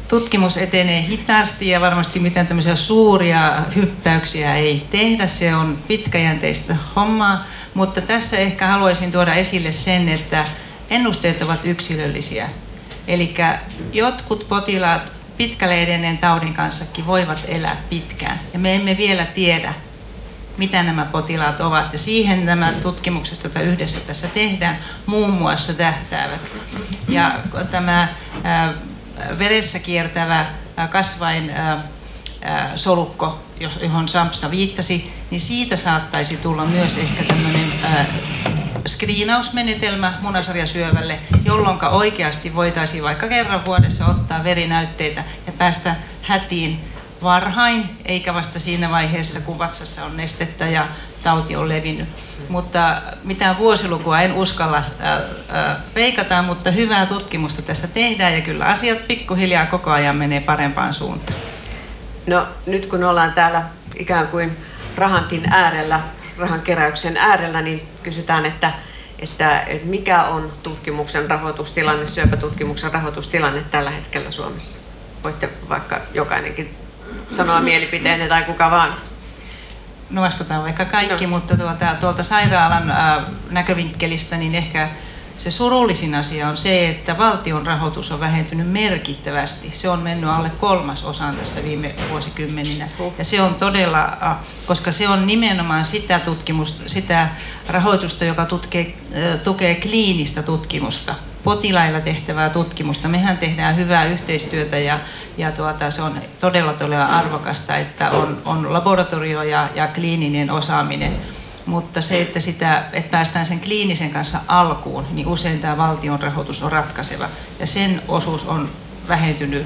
Tutkimus etenee hitaasti ja varmasti mitään tämmöisiä suuria hyppäyksiä ei tehdä. Se on pitkäjänteistä hommaa, mutta tässä ehkä haluaisin tuoda esille sen, että ennusteet ovat yksilöllisiä. Eli jotkut potilaat pitkälle edenneen taudin kanssakin voivat elää pitkään ja me emme vielä tiedä, mitä nämä potilaat ovat. Ja siihen nämä tutkimukset, joita yhdessä tässä tehdään, muun muassa tähtäävät. Ja tämä veressä kiertävä kasvain solukko, johon Sampsa viittasi, niin siitä saattaisi tulla myös ehkä tämmöinen skriinausmenetelmä munasarjasyövälle, jolloin oikeasti voitaisiin vaikka kerran vuodessa ottaa verinäytteitä ja päästä hätiin varhain, eikä vasta siinä vaiheessa, kun vatsassa on nestettä ja tauti on levinnyt. Mutta mitään vuosilukua en uskalla ää, ää, veikata, mutta hyvää tutkimusta tässä tehdään ja kyllä asiat pikkuhiljaa koko ajan menee parempaan suuntaan. No nyt kun ollaan täällä ikään kuin rahankin äärellä, rahan keräyksen äärellä, niin kysytään, että, että, että mikä on tutkimuksen rahoitustilanne, syöpätutkimuksen rahoitustilanne tällä hetkellä Suomessa? Voitte vaikka jokainenkin sanoa mielipiteenne tai kuka vaan? No vastataan vaikka kaikki, no. mutta tuota, tuolta sairaalan ää, näkövinkkelistä niin ehkä se surullisin asia on se, että valtion rahoitus on vähentynyt merkittävästi. Se on mennyt alle kolmas osaan tässä viime vuosikymmeninä. Ja se on todella, koska se on nimenomaan sitä tutkimusta, sitä rahoitusta, joka tutkee, tukee kliinistä tutkimusta potilailla tehtävää tutkimusta. Mehän tehdään hyvää yhteistyötä ja, ja tuota, se on todella todella arvokasta, että on, on laboratorio ja, ja kliininen osaaminen. Mutta se, että, sitä, että päästään sen kliinisen kanssa alkuun, niin usein tämä valtion rahoitus on ratkaiseva. Ja sen osuus on vähentynyt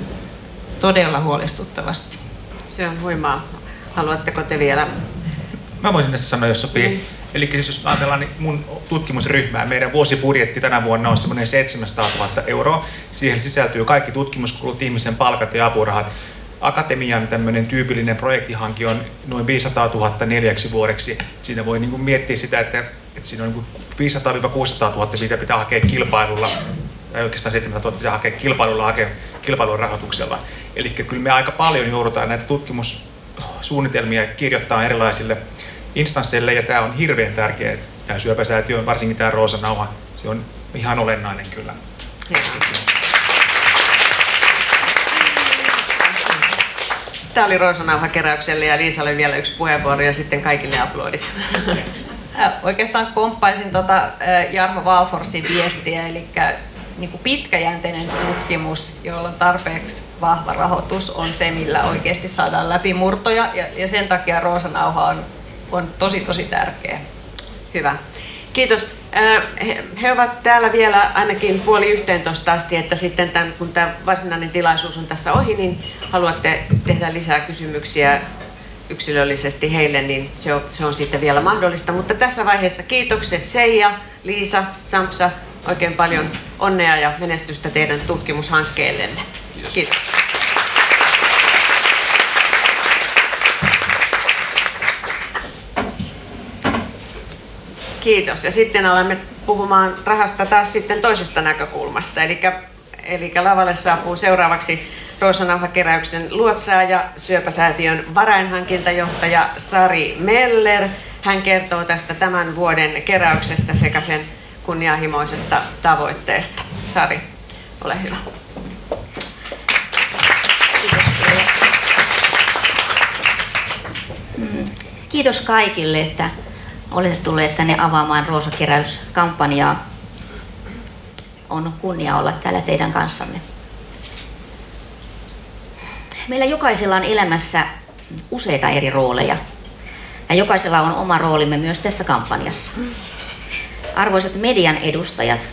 todella huolestuttavasti. Se on huimaa. Haluatteko te vielä? Mä voisin tässä sanoa, jos sopii. Mm. Eli siis jos ajatellaan niin mun tutkimusryhmää, meidän vuosibudjetti tänä vuonna on semmoinen 700 000 euroa. Siihen sisältyy kaikki tutkimuskulut, ihmisen palkat ja apurahat. Akatemian tämmöinen tyypillinen projektihanki on noin 500 000 neljäksi vuodeksi. Siinä voi niin kuin miettiä sitä, että että siinä on 500-600 000, mitä pitää hakea kilpailulla, tai oikeastaan 700 000 pitää hakea kilpailulla, hakea kilpailun rahoituksella. Eli kyllä me aika paljon joudutaan näitä tutkimussuunnitelmia kirjoittaa erilaisille instansseille, ja tämä on hirveän tärkeä, tämä syöpäsäätiö, varsinkin tämä Roosa se on ihan olennainen kyllä. Tämä oli Roosanauha keräykselle ja Liisalle vielä yksi puheenvuoro ja sitten kaikille aplodit. Oikeastaan komppaisin tuota Jarmo Valforsin viestiä, eli niin kuin pitkäjänteinen tutkimus, jolla on tarpeeksi vahva rahoitus, on se, millä oikeasti saadaan läpi murtoja ja, ja sen takia Roosanauha on, on tosi tosi tärkeä. Hyvä. Kiitos. He ovat täällä vielä ainakin puoli yhteentoista asti, että sitten tämän, kun tämä varsinainen tilaisuus on tässä ohi, niin haluatte tehdä lisää kysymyksiä yksilöllisesti heille, niin se on, se on sitten vielä mahdollista. Mutta tässä vaiheessa kiitokset Seija, Liisa, Sampsa, oikein paljon onnea ja menestystä teidän tutkimushankkeellenne. Kiitos. Kiitos. Kiitos. Ja sitten alamme puhumaan rahasta taas sitten toisesta näkökulmasta. Eli, eli lavalle saapuu seuraavaksi Roosanauhakeräyksen luotsaaja, syöpäsäätiön varainhankintajohtaja Sari Meller. Hän kertoo tästä tämän vuoden keräyksestä sekä sen kunnianhimoisesta tavoitteesta. Sari, ole hyvä. Kiitos kaikille, että olette tulleet tänne avaamaan Roosa-keräyskampanjaa. On kunnia olla täällä teidän kanssanne. Meillä jokaisella on elämässä useita eri rooleja. Ja jokaisella on oma roolimme myös tässä kampanjassa. Arvoisat median edustajat,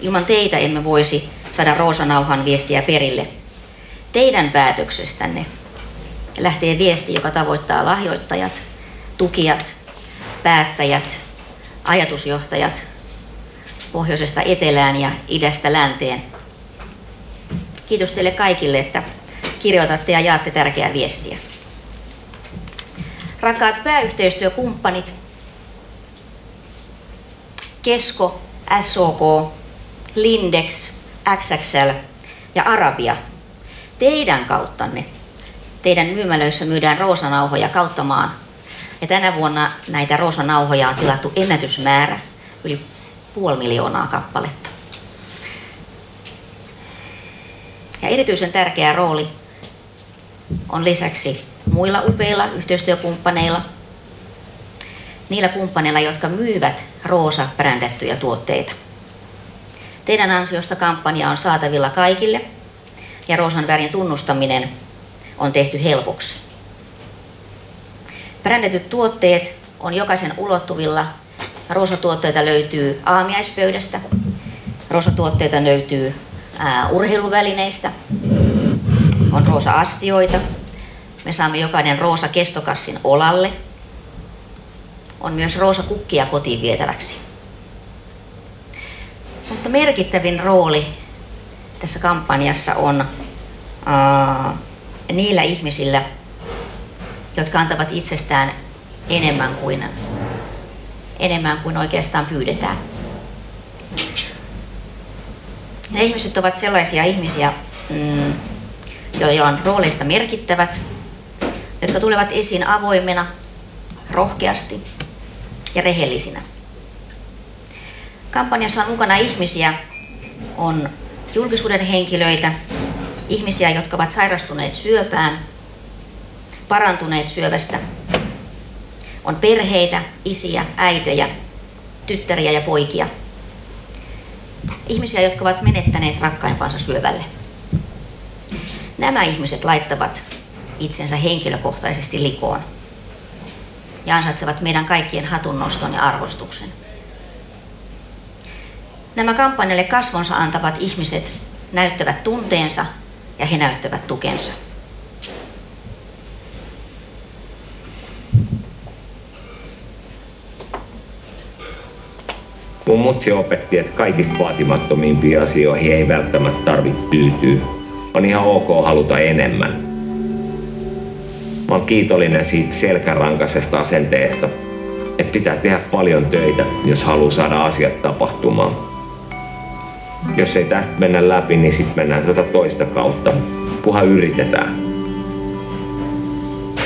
ilman teitä emme voisi saada Roosanauhan viestiä perille. Teidän päätöksestänne lähtee viesti, joka tavoittaa lahjoittajat, tukijat, päättäjät, ajatusjohtajat pohjoisesta etelään ja idästä länteen. Kiitos teille kaikille, että kirjoitatte ja jaatte tärkeää viestiä. Rakkaat pääyhteistyökumppanit, Kesko, SOK, Lindex, XXL ja Arabia, teidän kauttanne, teidän myymälöissä myydään roosanauhoja kautta maan. Ja tänä vuonna näitä roosanauhoja on tilattu ennätysmäärä, yli puoli miljoonaa kappaletta. Ja erityisen tärkeä rooli on lisäksi muilla upeilla yhteistyökumppaneilla, niillä kumppaneilla, jotka myyvät Roosa-brändättyjä tuotteita. Teidän ansiosta kampanja on saatavilla kaikille ja Roosan värin tunnustaminen on tehty helpoksi. Brändätyt tuotteet on jokaisen ulottuvilla. Roosa-tuotteita löytyy aamiaispöydästä, Roosa-tuotteita löytyy ää, urheiluvälineistä, on roosa-astioita. Me saamme jokainen roosa-kestokassin olalle. On myös roosa-kukkia kotiin vietäväksi. Mutta merkittävin rooli tässä kampanjassa on ää, niillä ihmisillä, jotka antavat itsestään enemmän kuin, enemmän kuin oikeastaan pyydetään. Ne ihmiset ovat sellaisia ihmisiä, mm, joilla on rooleista merkittävät, jotka tulevat esiin avoimena, rohkeasti ja rehellisinä. Kampanjassa on mukana ihmisiä, on julkisuuden henkilöitä, ihmisiä, jotka ovat sairastuneet syöpään, parantuneet syövästä. On perheitä, isiä, äitejä, tyttäriä ja poikia. Ihmisiä, jotka ovat menettäneet rakkaimpansa syövälle. Nämä ihmiset laittavat itsensä henkilökohtaisesti likoon ja ansaitsevat meidän kaikkien hatunnoston ja arvostuksen. Nämä kampanjalle kasvonsa antavat ihmiset näyttävät tunteensa ja he näyttävät tukensa. Mun mutsi opetti, että kaikista vaatimattomimpiin asioihin ei välttämättä tarvitse tyytyä on ihan ok haluta enemmän. Mä oon kiitollinen siitä selkärankaisesta asenteesta, että pitää tehdä paljon töitä, jos haluaa saada asiat tapahtumaan. Jos ei tästä mennä läpi, niin sitten mennään tätä toista kautta, kunhan yritetään.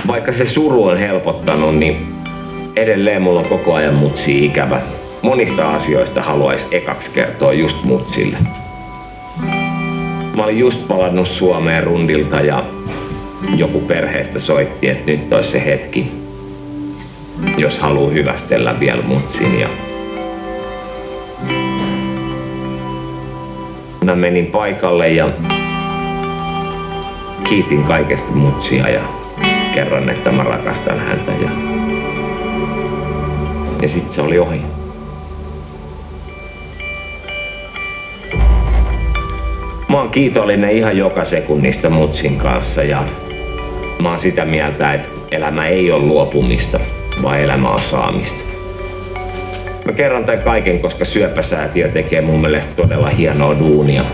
Vaikka se suru on helpottanut, niin edelleen mulla on koko ajan mutsi ikävä. Monista asioista haluaisi ekaksi kertoa just mutsille. Mä olin just palannut Suomeen rundilta ja joku perheestä soitti, että nyt olisi se hetki, jos haluaa hyvästellä vielä mutsin. Ja mä menin paikalle ja kiitin kaikesta mutsia ja kerron, että mä rakastan häntä. Ja, ja sitten se oli ohi. Mä oon kiitollinen ihan joka sekunnista mutsin kanssa ja mä oon sitä mieltä, että elämä ei ole luopumista, vaan elämä on saamista. Mä kerron tämän kaiken, koska syöpäsäätiö tekee mun mielestä todella hienoa duunia.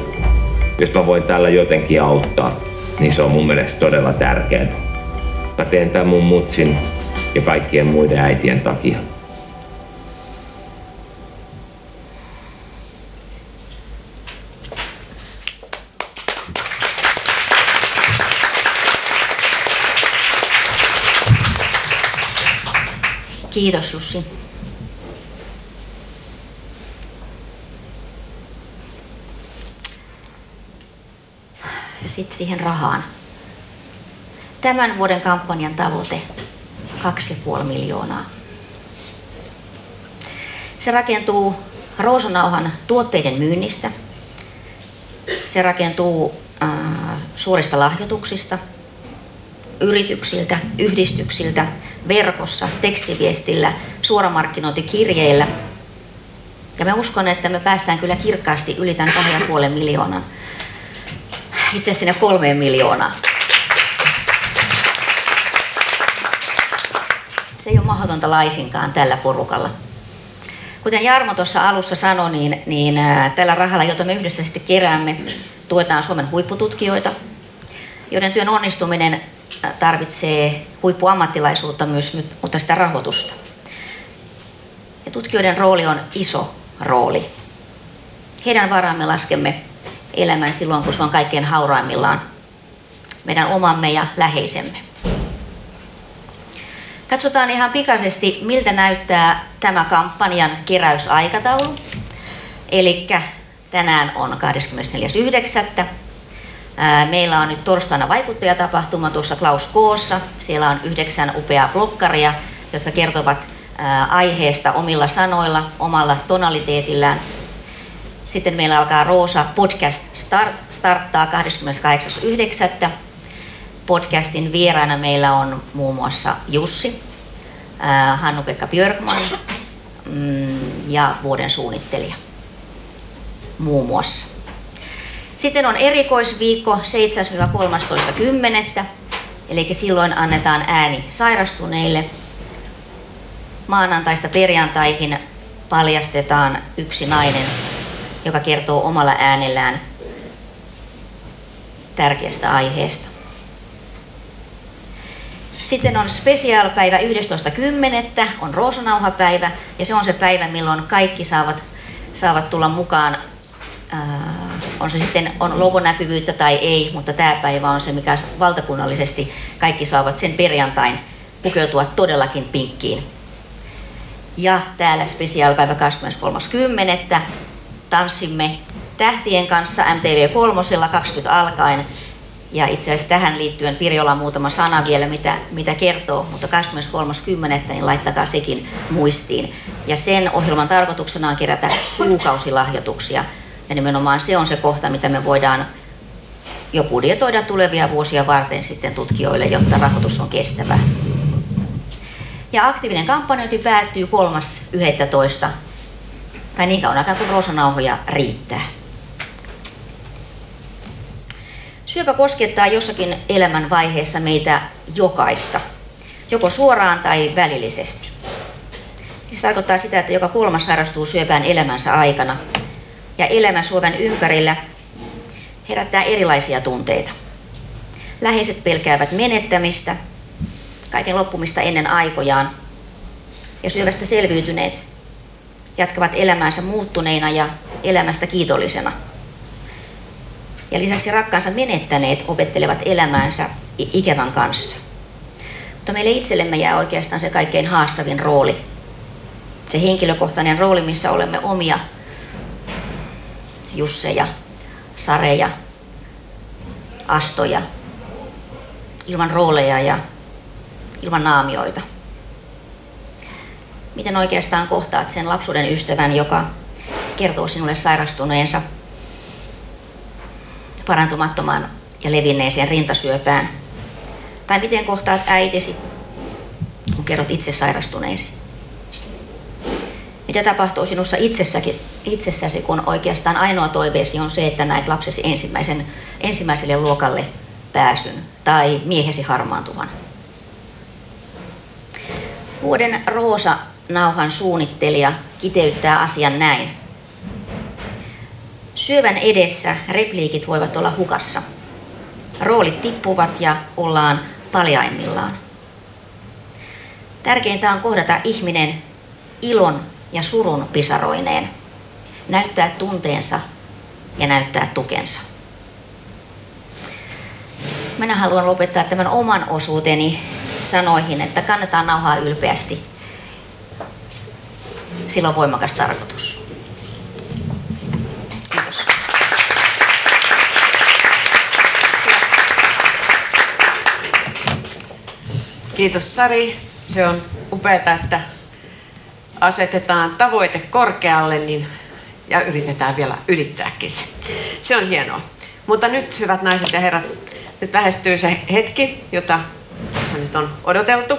Jos mä voin tällä jotenkin auttaa, niin se on mun mielestä todella tärkeää. Mä teen tämän mun mutsin ja kaikkien muiden äitien takia. Kiitos Jussi. Sitten siihen rahaan. Tämän vuoden kampanjan tavoite 2,5 miljoonaa. Se rakentuu Roosanauhan tuotteiden myynnistä. Se rakentuu äh, suurista lahjoituksista, yrityksiltä, yhdistyksiltä, verkossa, tekstiviestillä, suoramarkkinointikirjeillä. Ja mä uskon, että me päästään kyllä kirkkaasti yli tämän 2,5 miljoonan. Itse asiassa sinne kolmeen miljoonaan. Se ei ole mahdotonta laisinkaan tällä porukalla. Kuten Jarmo tuossa alussa sanoi, niin, niin tällä rahalla, jota me yhdessä sitten keräämme, tuetaan Suomen huippututkijoita, joiden työn onnistuminen tarvitsee huippuammattilaisuutta myös, mutta sitä rahoitusta. Ja tutkijoiden rooli on iso rooli. Heidän varaan me laskemme elämän silloin, kun se on kaikkein hauraimmillaan. Meidän omamme ja läheisemme. Katsotaan ihan pikaisesti, miltä näyttää tämä kampanjan keräysaikataulu. Eli tänään on 24.9. Meillä on nyt torstaina vaikuttajatapahtuma tuossa Klaus Koossa. Siellä on yhdeksän upeaa blokkaria, jotka kertovat aiheesta omilla sanoilla, omalla tonaliteetillään. Sitten meillä alkaa Roosa podcast start, starttaa 28.9. Podcastin vieraana meillä on muun muassa Jussi, Hannu-Pekka Björkman mm, ja vuoden suunnittelija muun muassa. Sitten on erikoisviikko 7-13.10. Eli silloin annetaan ääni sairastuneille. Maanantaista perjantaihin paljastetaan yksi nainen, joka kertoo omalla äänellään tärkeästä aiheesta. Sitten on spesiaalpäivä 11.10. on Roosanauha-päivä ja se on se päivä, milloin kaikki saavat, saavat tulla mukaan on se sitten on logonäkyvyyttä tai ei, mutta tämä päivä on se, mikä valtakunnallisesti kaikki saavat sen perjantain pukeutua todellakin pinkkiin. Ja täällä spesiaalpäivä 23.10. tanssimme tähtien kanssa MTV3 20 alkaen. Ja itse asiassa tähän liittyen Pirjolla on muutama sana vielä, mitä, mitä kertoo, mutta 23.10. niin laittakaa sekin muistiin. Ja sen ohjelman tarkoituksena on kerätä kuukausilahjoituksia ja nimenomaan se on se kohta, mitä me voidaan jo budjetoida tulevia vuosia varten sitten tutkijoille, jotta rahoitus on kestävä. Ja aktiivinen kampanjointi päättyy 3.11. tai niin kauan aikaa kuin roosanauhoja riittää. Syöpä koskettaa jossakin elämän vaiheessa meitä jokaista, joko suoraan tai välillisesti. Se tarkoittaa sitä, että joka kolmas sairastuu syöpään elämänsä aikana – ja elämä Suomen ympärillä herättää erilaisia tunteita. Läheiset pelkäävät menettämistä, kaiken loppumista ennen aikojaan. ja syövästä selviytyneet jatkavat elämäänsä muuttuneina ja elämästä kiitollisena. Ja lisäksi rakkaansa menettäneet opettelevat elämäänsä ikävän kanssa. Mutta meille itsellemme jää oikeastaan se kaikkein haastavin rooli. Se henkilökohtainen rooli, missä olemme omia Jusseja, Sareja, Astoja, ilman rooleja ja ilman naamioita. Miten oikeastaan kohtaat sen lapsuuden ystävän, joka kertoo sinulle sairastuneensa parantumattomaan ja levinneeseen rintasyöpään? Tai miten kohtaat äitisi, kun kerrot itse sairastuneesi? Mitä tapahtuu sinussa itsessäkin, itsessäsi, kun oikeastaan ainoa toiveesi on se, että näet lapsesi ensimmäisen, ensimmäiselle luokalle pääsyn tai miehesi harmaantuvan? Vuoden Roosa nauhan suunnittelija kiteyttää asian näin. Syövän edessä repliikit voivat olla hukassa. Roolit tippuvat ja ollaan paljaimmillaan. Tärkeintä on kohdata ihminen ilon ja surun pisaroineen, näyttää tunteensa ja näyttää tukensa. Minä haluan lopettaa tämän oman osuuteni sanoihin, että kannetaan nauhaa ylpeästi. Sillä on voimakas tarkoitus. Kiitos. Kiitos Sari. Se on upeaa, että asetetaan tavoite korkealle niin, ja yritetään vielä ylittääkin se. Se on hienoa. Mutta nyt, hyvät naiset ja herrat, nyt lähestyy se hetki, jota tässä nyt on odoteltu.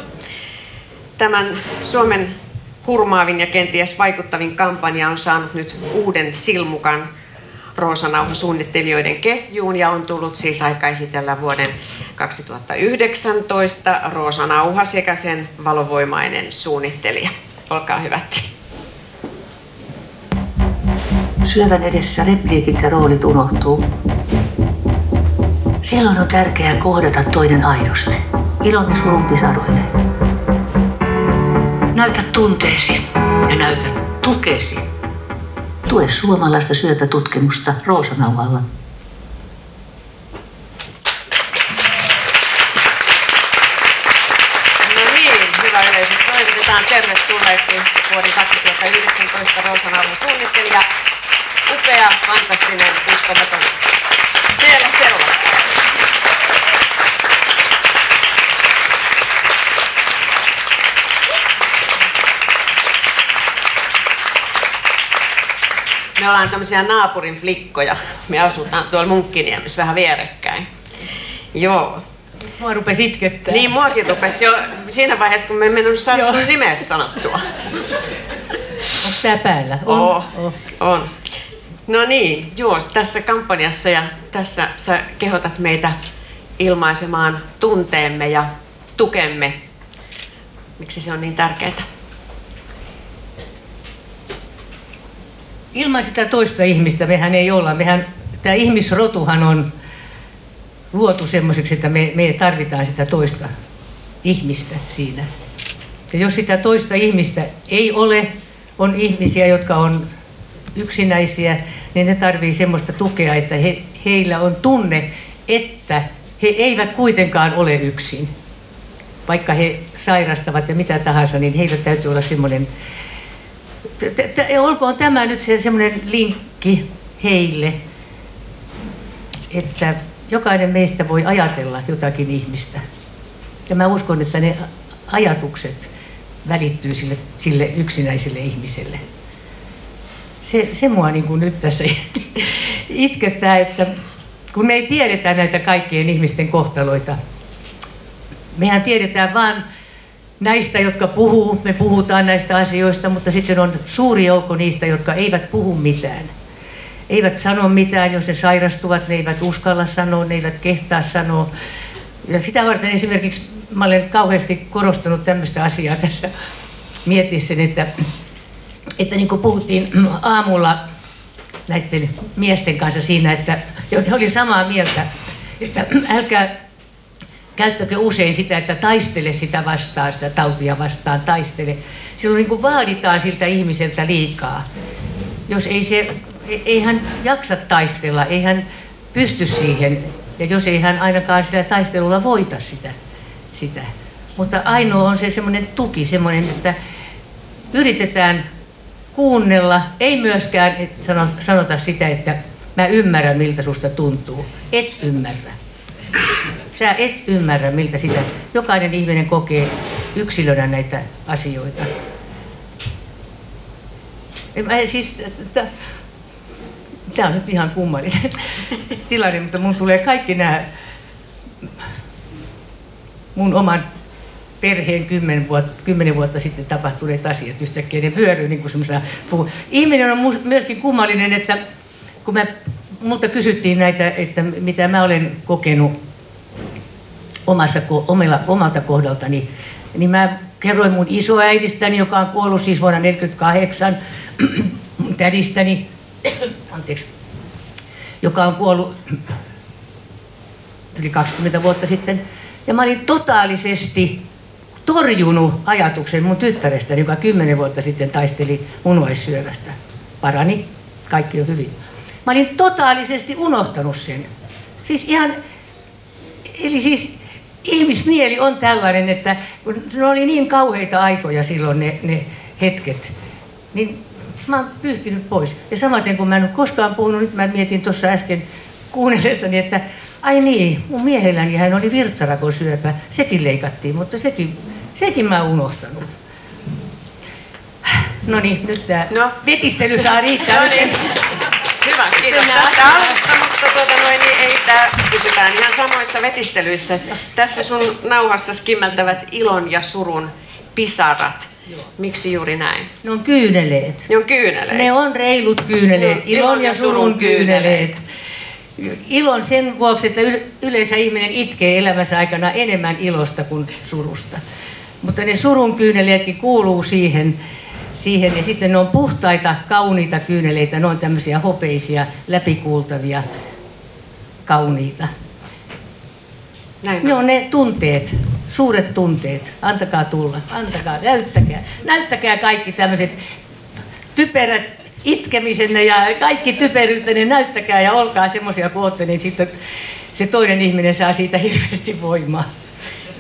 Tämän Suomen hurmaavin ja kenties vaikuttavin kampanja on saanut nyt uuden silmukan Roosanauha suunnittelijoiden ketjuun ja on tullut siis aika esitellä vuoden 2019 Roosanauha sekä sen valovoimainen suunnittelija. Olkaa hyvät. Syövän edessä repliikit ja roolit unohtuu. Silloin on tärkeää kohdata toinen aidosti. Ilon ja surun pisaroineen. Näytä tunteesi ja näytä tukesi. Tue suomalaista syöpätutkimusta Roosanauhalla. Tervetulleeksi vuoden 2019 Roosanauhan suunnittelija. Upea, fantastinen, uskomaton. Siellä Sella. Me ollaan tämmöisiä naapurin flikkoja. Me asutaan tuolla Munkkiniemessä vähän vierekkäin. Joo. Mua rupesi itkettää. Niin, muakin rupesi jo siinä vaiheessa, kun me emme mennyt saada sun nimeä sanottua. Onko tää päällä? On. Oh, oh. on. No niin, joo, tässä kampanjassa ja tässä sä kehotat meitä ilmaisemaan tunteemme ja tukemme. Miksi se on niin tärkeää? Ilman sitä toista ihmistä mehän ei olla. Mehän, tämä ihmisrotuhan on luotu semmoiseksi, että me, me tarvitaan sitä toista ihmistä siinä. Ja jos sitä toista ihmistä ei ole, on ihmisiä, jotka on yksinäisiä, niin ne tarvii semmoista tukea, että he, heillä on tunne, että he eivät kuitenkaan ole yksin. Vaikka he sairastavat ja mitä tahansa, niin heillä täytyy olla semmoinen, olkoon tämä nyt se semmoinen linkki heille, että jokainen meistä voi ajatella jotakin ihmistä. Ja mä uskon, että ne ajatukset välittyy sille, sille yksinäiselle ihmiselle. Se, se mua niin kuin nyt tässä itkettää, että kun me ei tiedetä näitä kaikkien ihmisten kohtaloita, mehän tiedetään vain näistä, jotka puhuu, me puhutaan näistä asioista, mutta sitten on suuri joukko niistä, jotka eivät puhu mitään eivät sano mitään, jos ne sairastuvat, ne eivät uskalla sanoa, ne eivät kehtaa sanoa. Ja sitä varten esimerkiksi mä olen kauheasti korostanut tämmöistä asiaa tässä miettissäni, että, että niin kuin puhuttiin aamulla näiden miesten kanssa siinä, että he oli samaa mieltä, että älkää käyttäkö usein sitä, että taistele sitä vastaan, sitä tautia vastaan, taistele. Silloin niin kuin vaaditaan siltä ihmiseltä liikaa. Jos ei, se, ei hän jaksa taistella, ei hän pysty siihen, ja jos ei hän ainakaan sillä taistelulla voita sitä. sitä. Mutta ainoa on se semmoinen tuki, semmoinen, että yritetään kuunnella, ei myöskään sanota sitä, että mä ymmärrän miltä susta tuntuu. Et ymmärrä. Sä et ymmärrä miltä sitä jokainen ihminen kokee yksilönä näitä asioita. Mä siis, tämä on nyt ihan kummallinen tilanne, mutta mun tulee kaikki nämä mun oman perheen kymmenen vuotta, kymmenen vuotta sitten tapahtuneet asiat yhtäkkiä, ne vyöryy niin kuin Ihminen on myöskin kummallinen, että kun me, multa kysyttiin näitä, että mitä mä olen kokenut omassa, omilla, omalta kohdaltani, niin mä kerroin mun isoäidistäni, joka on kuollut siis vuonna 1948, tädistäni, anteeksi, joka on kuollut yli 20 vuotta sitten. Ja mä olin totaalisesti torjunut ajatuksen mun tyttärestäni, joka 10 vuotta sitten taisteli munuaissyövästä. Parani, kaikki on hyvin. Mä olin totaalisesti unohtanut sen. Siis ihan, eli siis ihmismieli on tällainen, että kun ne oli niin kauheita aikoja silloin ne, ne hetket, niin mä oon pyyhkinyt pois. Ja samaten kun mä en ole koskaan puhunut, nyt mä mietin tuossa äsken kuunnellessani, että ai niin, mun miehelläni hän oli virtsarakon syöpä, sekin leikattiin, mutta sekin, sekin mä oon unohtanut. No niin, nyt tämä no. vetistely saa riittää. No niin. Hyvä, kiitos tästä alusta, mutta tuota noin, niin ei tää, pysytään ihan samoissa vetistelyissä. Tässä sun nauhassa skimmeltävät ilon ja surun pisarat. Miksi juuri näin? Ne on kyyneleet. Ne on kyyneleet. Ne on reilut kyyneleet, no, ilon ja surun kyyneleet. Ilon sen vuoksi, että yleensä ihminen itkee elämänsä aikana enemmän ilosta kuin surusta. Mutta ne surun kyyneleetkin kuuluu siihen, siihen. Ja sitten ne on puhtaita, kauniita kyyneleitä, ne on tämmöisiä hopeisia, läpikuultavia, kauniita. Näin ne on ne tunteet, suuret tunteet. Antakaa tulla, antakaa, näyttäkää. Näyttäkää kaikki tämmöiset typerät itkemisenne ja kaikki typeryytenne, näyttäkää ja olkaa semmoisia kuin olette, niin sitten se toinen ihminen saa siitä hirveästi voimaa.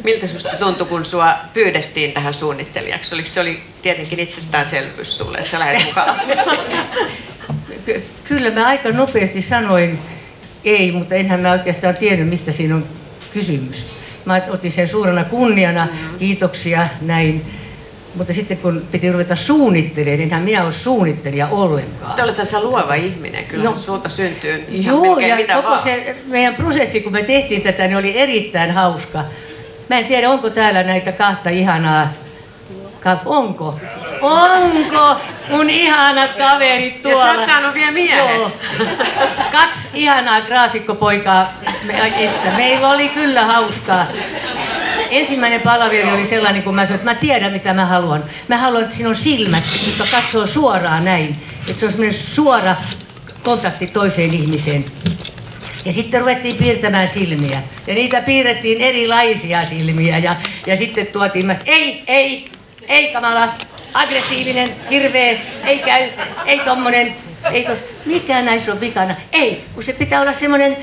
Miltä susta tuntui, kun sua pyydettiin tähän suunnittelijaksi? Oliko se oli tietenkin itsestäänselvyys sulle, että sä lähdet mukaan? Kyllä mä aika nopeasti sanoin ei, mutta enhän mä oikeastaan tiennyt, mistä siinä on kysymys. Mä otin sen suurena kunniana, kiitoksia, näin. Mutta sitten kun piti ruveta suunnittelemaan, niin minä ole suunnittelija ollenkaan. Te olette tässä luova ihminen, kyllä no, sulta syntyy Joo, ja mitä koko vaan. se meidän prosessi, kun me tehtiin tätä, niin oli erittäin hauska. Mä en tiedä, onko täällä näitä kahta ihanaa Onko? Onko mun ihanat kaverit tuolla? Ja sä oot saanut vielä miehet. Joo. Kaksi ihanaa graafikkopoikaa. Me, että meillä oli kyllä hauskaa. Ensimmäinen palaveri oli sellainen, kun mä sanoin, että mä tiedän mitä mä haluan. Mä haluan, että siinä on silmät, jotka katsoo suoraan näin. Että se on semmoinen suora kontakti toiseen ihmiseen. Ja sitten ruvettiin piirtämään silmiä. Ja niitä piirrettiin erilaisia silmiä. Ja, ja sitten tuotiin mä, ei, ei, ei kamala, aggressiivinen, hirveä, ei käy, ei tommonen, ei to, mikä näissä on vikana? Ei, kun se pitää olla semmoinen,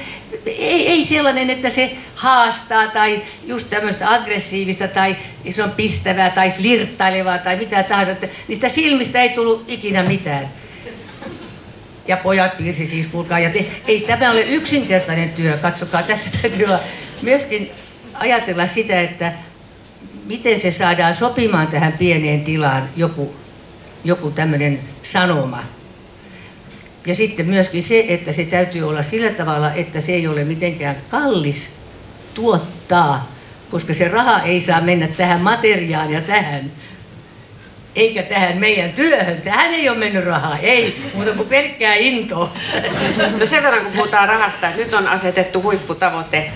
ei, ei sellainen, että se haastaa tai just tämmöistä aggressiivista tai se on pistävää tai flirttailevaa tai mitä tahansa. Että niistä silmistä ei tullut ikinä mitään. Ja pojat piirsi siis, kuulkaa. Ja te, ei tämä ole yksinkertainen työ, katsokaa, tässä täytyy olla myöskin ajatella sitä, että miten se saadaan sopimaan tähän pieneen tilaan joku, joku tämmöinen sanoma. Ja sitten myöskin se, että se täytyy olla sillä tavalla, että se ei ole mitenkään kallis tuottaa, koska se raha ei saa mennä tähän materiaan ja tähän, eikä tähän meidän työhön. Tähän ei ole mennyt rahaa, ei, mutta kuin pelkkää intoa. No sen verran kun puhutaan rahasta, nyt on asetettu huipputavoite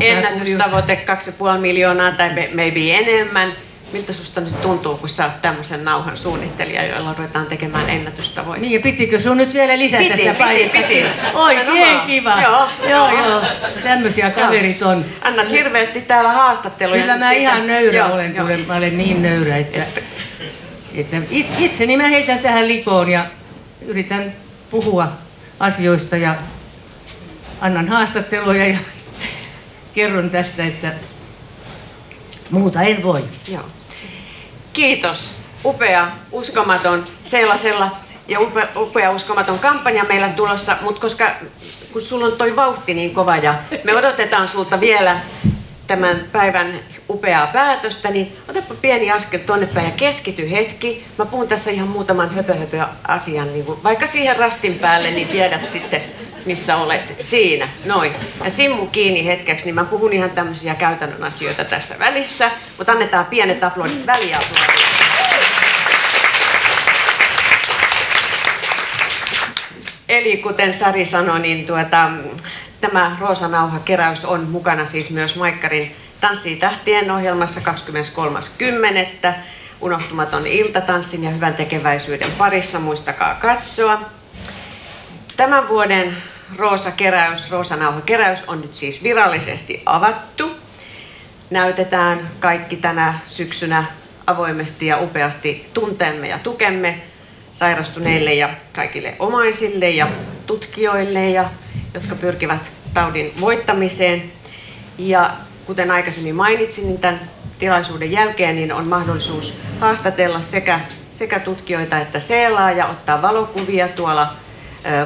ennätystavoite 2,5 miljoonaa tai maybe enemmän. miltä susta nyt tuntuu, kun sä oot tämmöisen nauhan suunnittelija, jolla ruvetaan tekemään ennätystavoitteita? Niin, ja pitikö sun nyt vielä lisätä piti, sitä piti, piti. Oikein kiva. Joo, joo. joo. Tämmöisiä kaverit on. Annat hirveästi täällä haastatteluja. Kyllä mä siitä. ihan nöyrä joo, olen, joo. mä olen niin nöyrä, että, että it- itseni mä heitän tähän likoon ja yritän puhua asioista ja annan haastatteluja ja kerron tästä, että muuta en voi. Joo. Kiitos. Upea, uskomaton, sellaisella ja upea, upea uskomaton kampanja meillä tulossa, mutta koska kun sulla on toi vauhti niin kova ja me odotetaan sulta vielä tämän päivän upeaa päätöstä, niin otapa pieni askel tuonne päin ja keskity hetki. Mä puhun tässä ihan muutaman höpö, höpö asian, niin kun, vaikka siihen rastin päälle, niin tiedät sitten, missä olet siinä. Noin. Ja simmu kiinni hetkeksi, niin mä puhun ihan tämmöisiä käytännön asioita tässä välissä, mutta annetaan pienet aplodit, väliaplodit. Eli kuten Sari sanoi, niin tuota, tämä Roosanauha-keräys on mukana siis myös Maikkarin Tanssii tähtien ohjelmassa 23.10. Unohtumaton ilta tanssin ja hyvän tekeväisyyden parissa, muistakaa katsoa. Tämän vuoden Roosa-keräys, Roosanauha-keräys on nyt siis virallisesti avattu. Näytetään kaikki tänä syksynä avoimesti ja upeasti tunteemme ja tukemme sairastuneille ja kaikille omaisille ja tutkijoille, ja, jotka pyrkivät taudin voittamiseen. Ja kuten aikaisemmin mainitsin, niin tämän tilaisuuden jälkeen niin on mahdollisuus haastatella sekä, sekä tutkijoita että seelaa ja ottaa valokuvia tuolla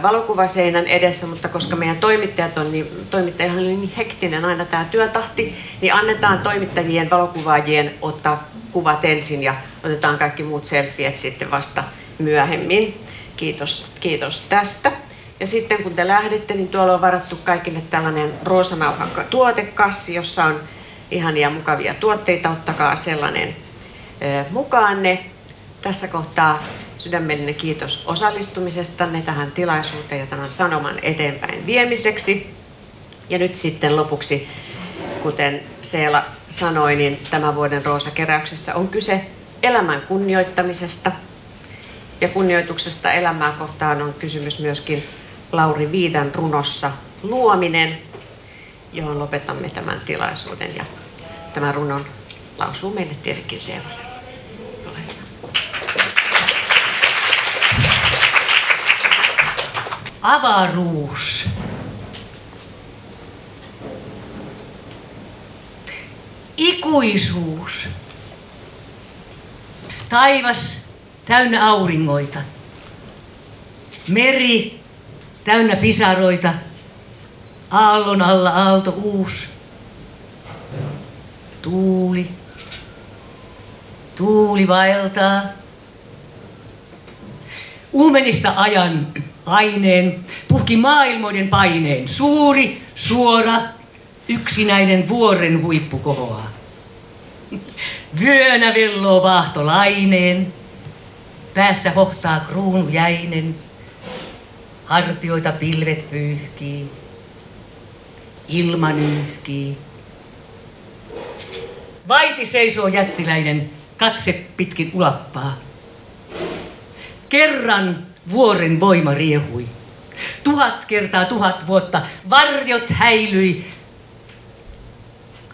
valokuvaseinän edessä, mutta koska meidän toimittajat on niin, toimittajahan on niin hektinen aina tämä työtahti, niin annetaan toimittajien, valokuvaajien ottaa kuvat ensin ja otetaan kaikki muut selfiet sitten vasta myöhemmin. Kiitos, kiitos tästä. Ja sitten kun te lähdette, niin tuolla on varattu kaikille tällainen roosanauhan tuotekassi, jossa on ihania mukavia tuotteita. Ottakaa sellainen mukaanne. Tässä kohtaa sydämellinen kiitos osallistumisestanne tähän tilaisuuteen ja tämän sanoman eteenpäin viemiseksi. Ja nyt sitten lopuksi, kuten Seela sanoi, niin tämän vuoden Roosa-keräyksessä on kyse elämän kunnioittamisesta – ja kunnioituksesta elämää kohtaan on kysymys myöskin Lauri Viidan runossa Luominen, johon lopetamme tämän tilaisuuden. Ja tämän runon lausuu meille tietenkin sellaisen. Avaruus. Ikuisuus. Taivas täynnä auringoita. Meri täynnä pisaroita. Aallon alla aalto uus. Tuuli. Tuuli vaeltaa. Uumenista ajan aineen, puhki maailmoiden paineen. Suuri, suora, yksinäinen vuoren huippu kohoaa. Vyönä velloo vaahtolaineen, päässä hohtaa kruunu jäinen, hartioita pilvet pyyhkii, ilma nyyhkii. Vaiti seisoo jättiläinen, katse pitkin ulappaa. Kerran vuoren voima riehui. Tuhat kertaa tuhat vuotta varjot häilyi.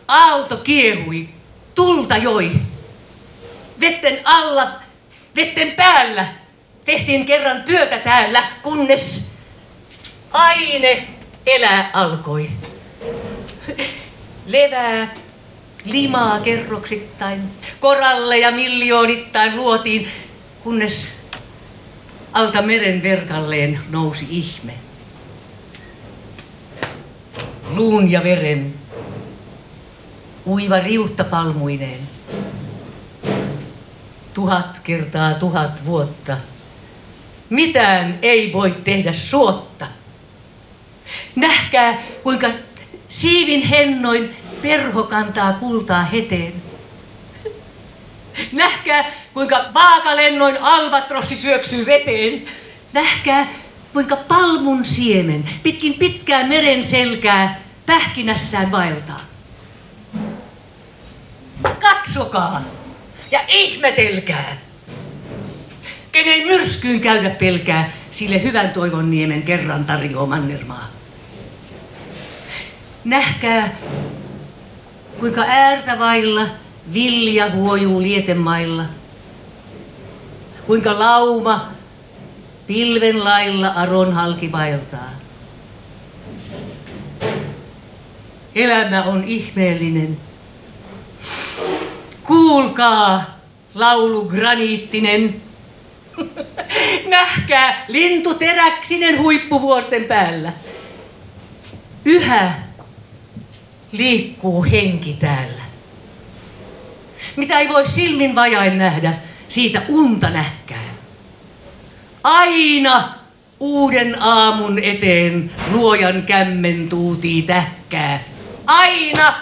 Aalto kiehui, tulta joi. Vetten alla, vetten päällä tehtiin kerran työtä täällä, kunnes aine elää alkoi. Levää, limaa kerroksittain, koralleja miljoonittain luotiin, kunnes alta meren verkalleen nousi ihme. Luun ja veren, uiva riutta palmuineen. Tuhat kertaa tuhat vuotta. Mitään ei voi tehdä suotta. Nähkää, kuinka siivin hennoin perho kantaa kultaa heteen. Nähkää, kuinka vaakalennoin albatrossi syöksyy veteen. Nähkää, kuinka palmun siemen pitkin pitkää meren selkää pähkinässään vaeltaa. Katsokaa, ja ihmetelkää. Kenen myrskyyn käydä pelkää, sille hyvän toivon niemen kerran tarjoaa mannermaa. Nähkää, kuinka äärtä vailla vilja huojuu lietemailla. Kuinka lauma pilven lailla aron halki vaeltaa. Elämä on ihmeellinen. Kuulkaa, laulu graniittinen. Nähkää lintu teräksinen huippuvuorten päällä. Yhä liikkuu henki täällä. Mitä ei voi silmin vajain nähdä, siitä unta nähkää. Aina uuden aamun eteen luojan kämmen tuutii tähkää. Aina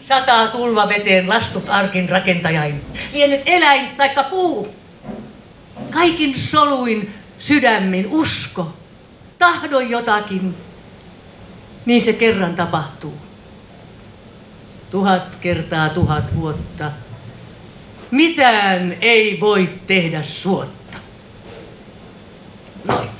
sataa tulva veteen lastut arkin rakentajain. Lienet eläin taikka puu. Kaikin soluin sydämin usko. Tahdo jotakin. Niin se kerran tapahtuu. Tuhat kertaa tuhat vuotta. Mitään ei voi tehdä suotta. Noin.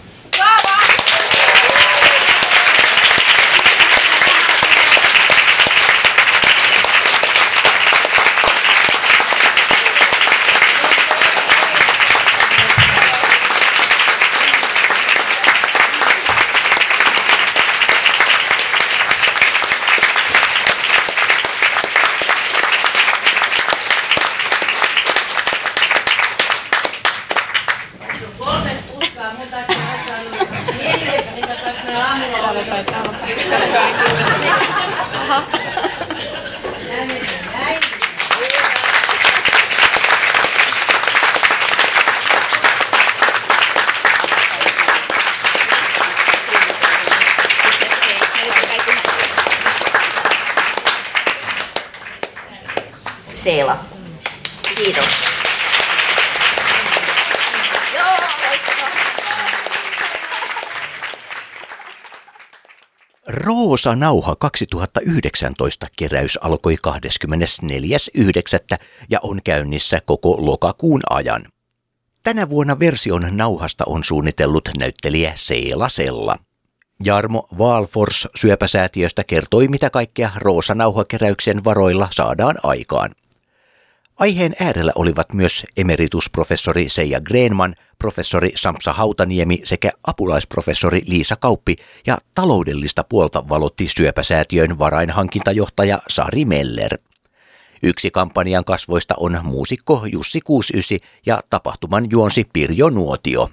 Seela. Kiitos. Roosa Nauha 2019 keräys alkoi 24.9. ja on käynnissä koko lokakuun ajan. Tänä vuonna version nauhasta on suunnitellut näyttelijä Seela Sella. Jarmo Valfors syöpäsäätiöstä kertoi, mitä kaikkea Roosa Nauha-keräyksen varoilla saadaan aikaan. Aiheen äärellä olivat myös emeritusprofessori Seija Greenman, professori Samsa Hautaniemi sekä apulaisprofessori Liisa Kauppi ja taloudellista puolta valotti syöpäsäätiön varainhankintajohtaja Sari Meller. Yksi kampanjan kasvoista on muusikko Jussi 69 ja tapahtuman juonsi Pirjo Nuotio.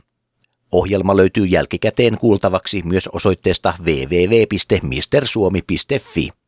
Ohjelma löytyy jälkikäteen kuultavaksi myös osoitteesta www.mistersuomi.fi.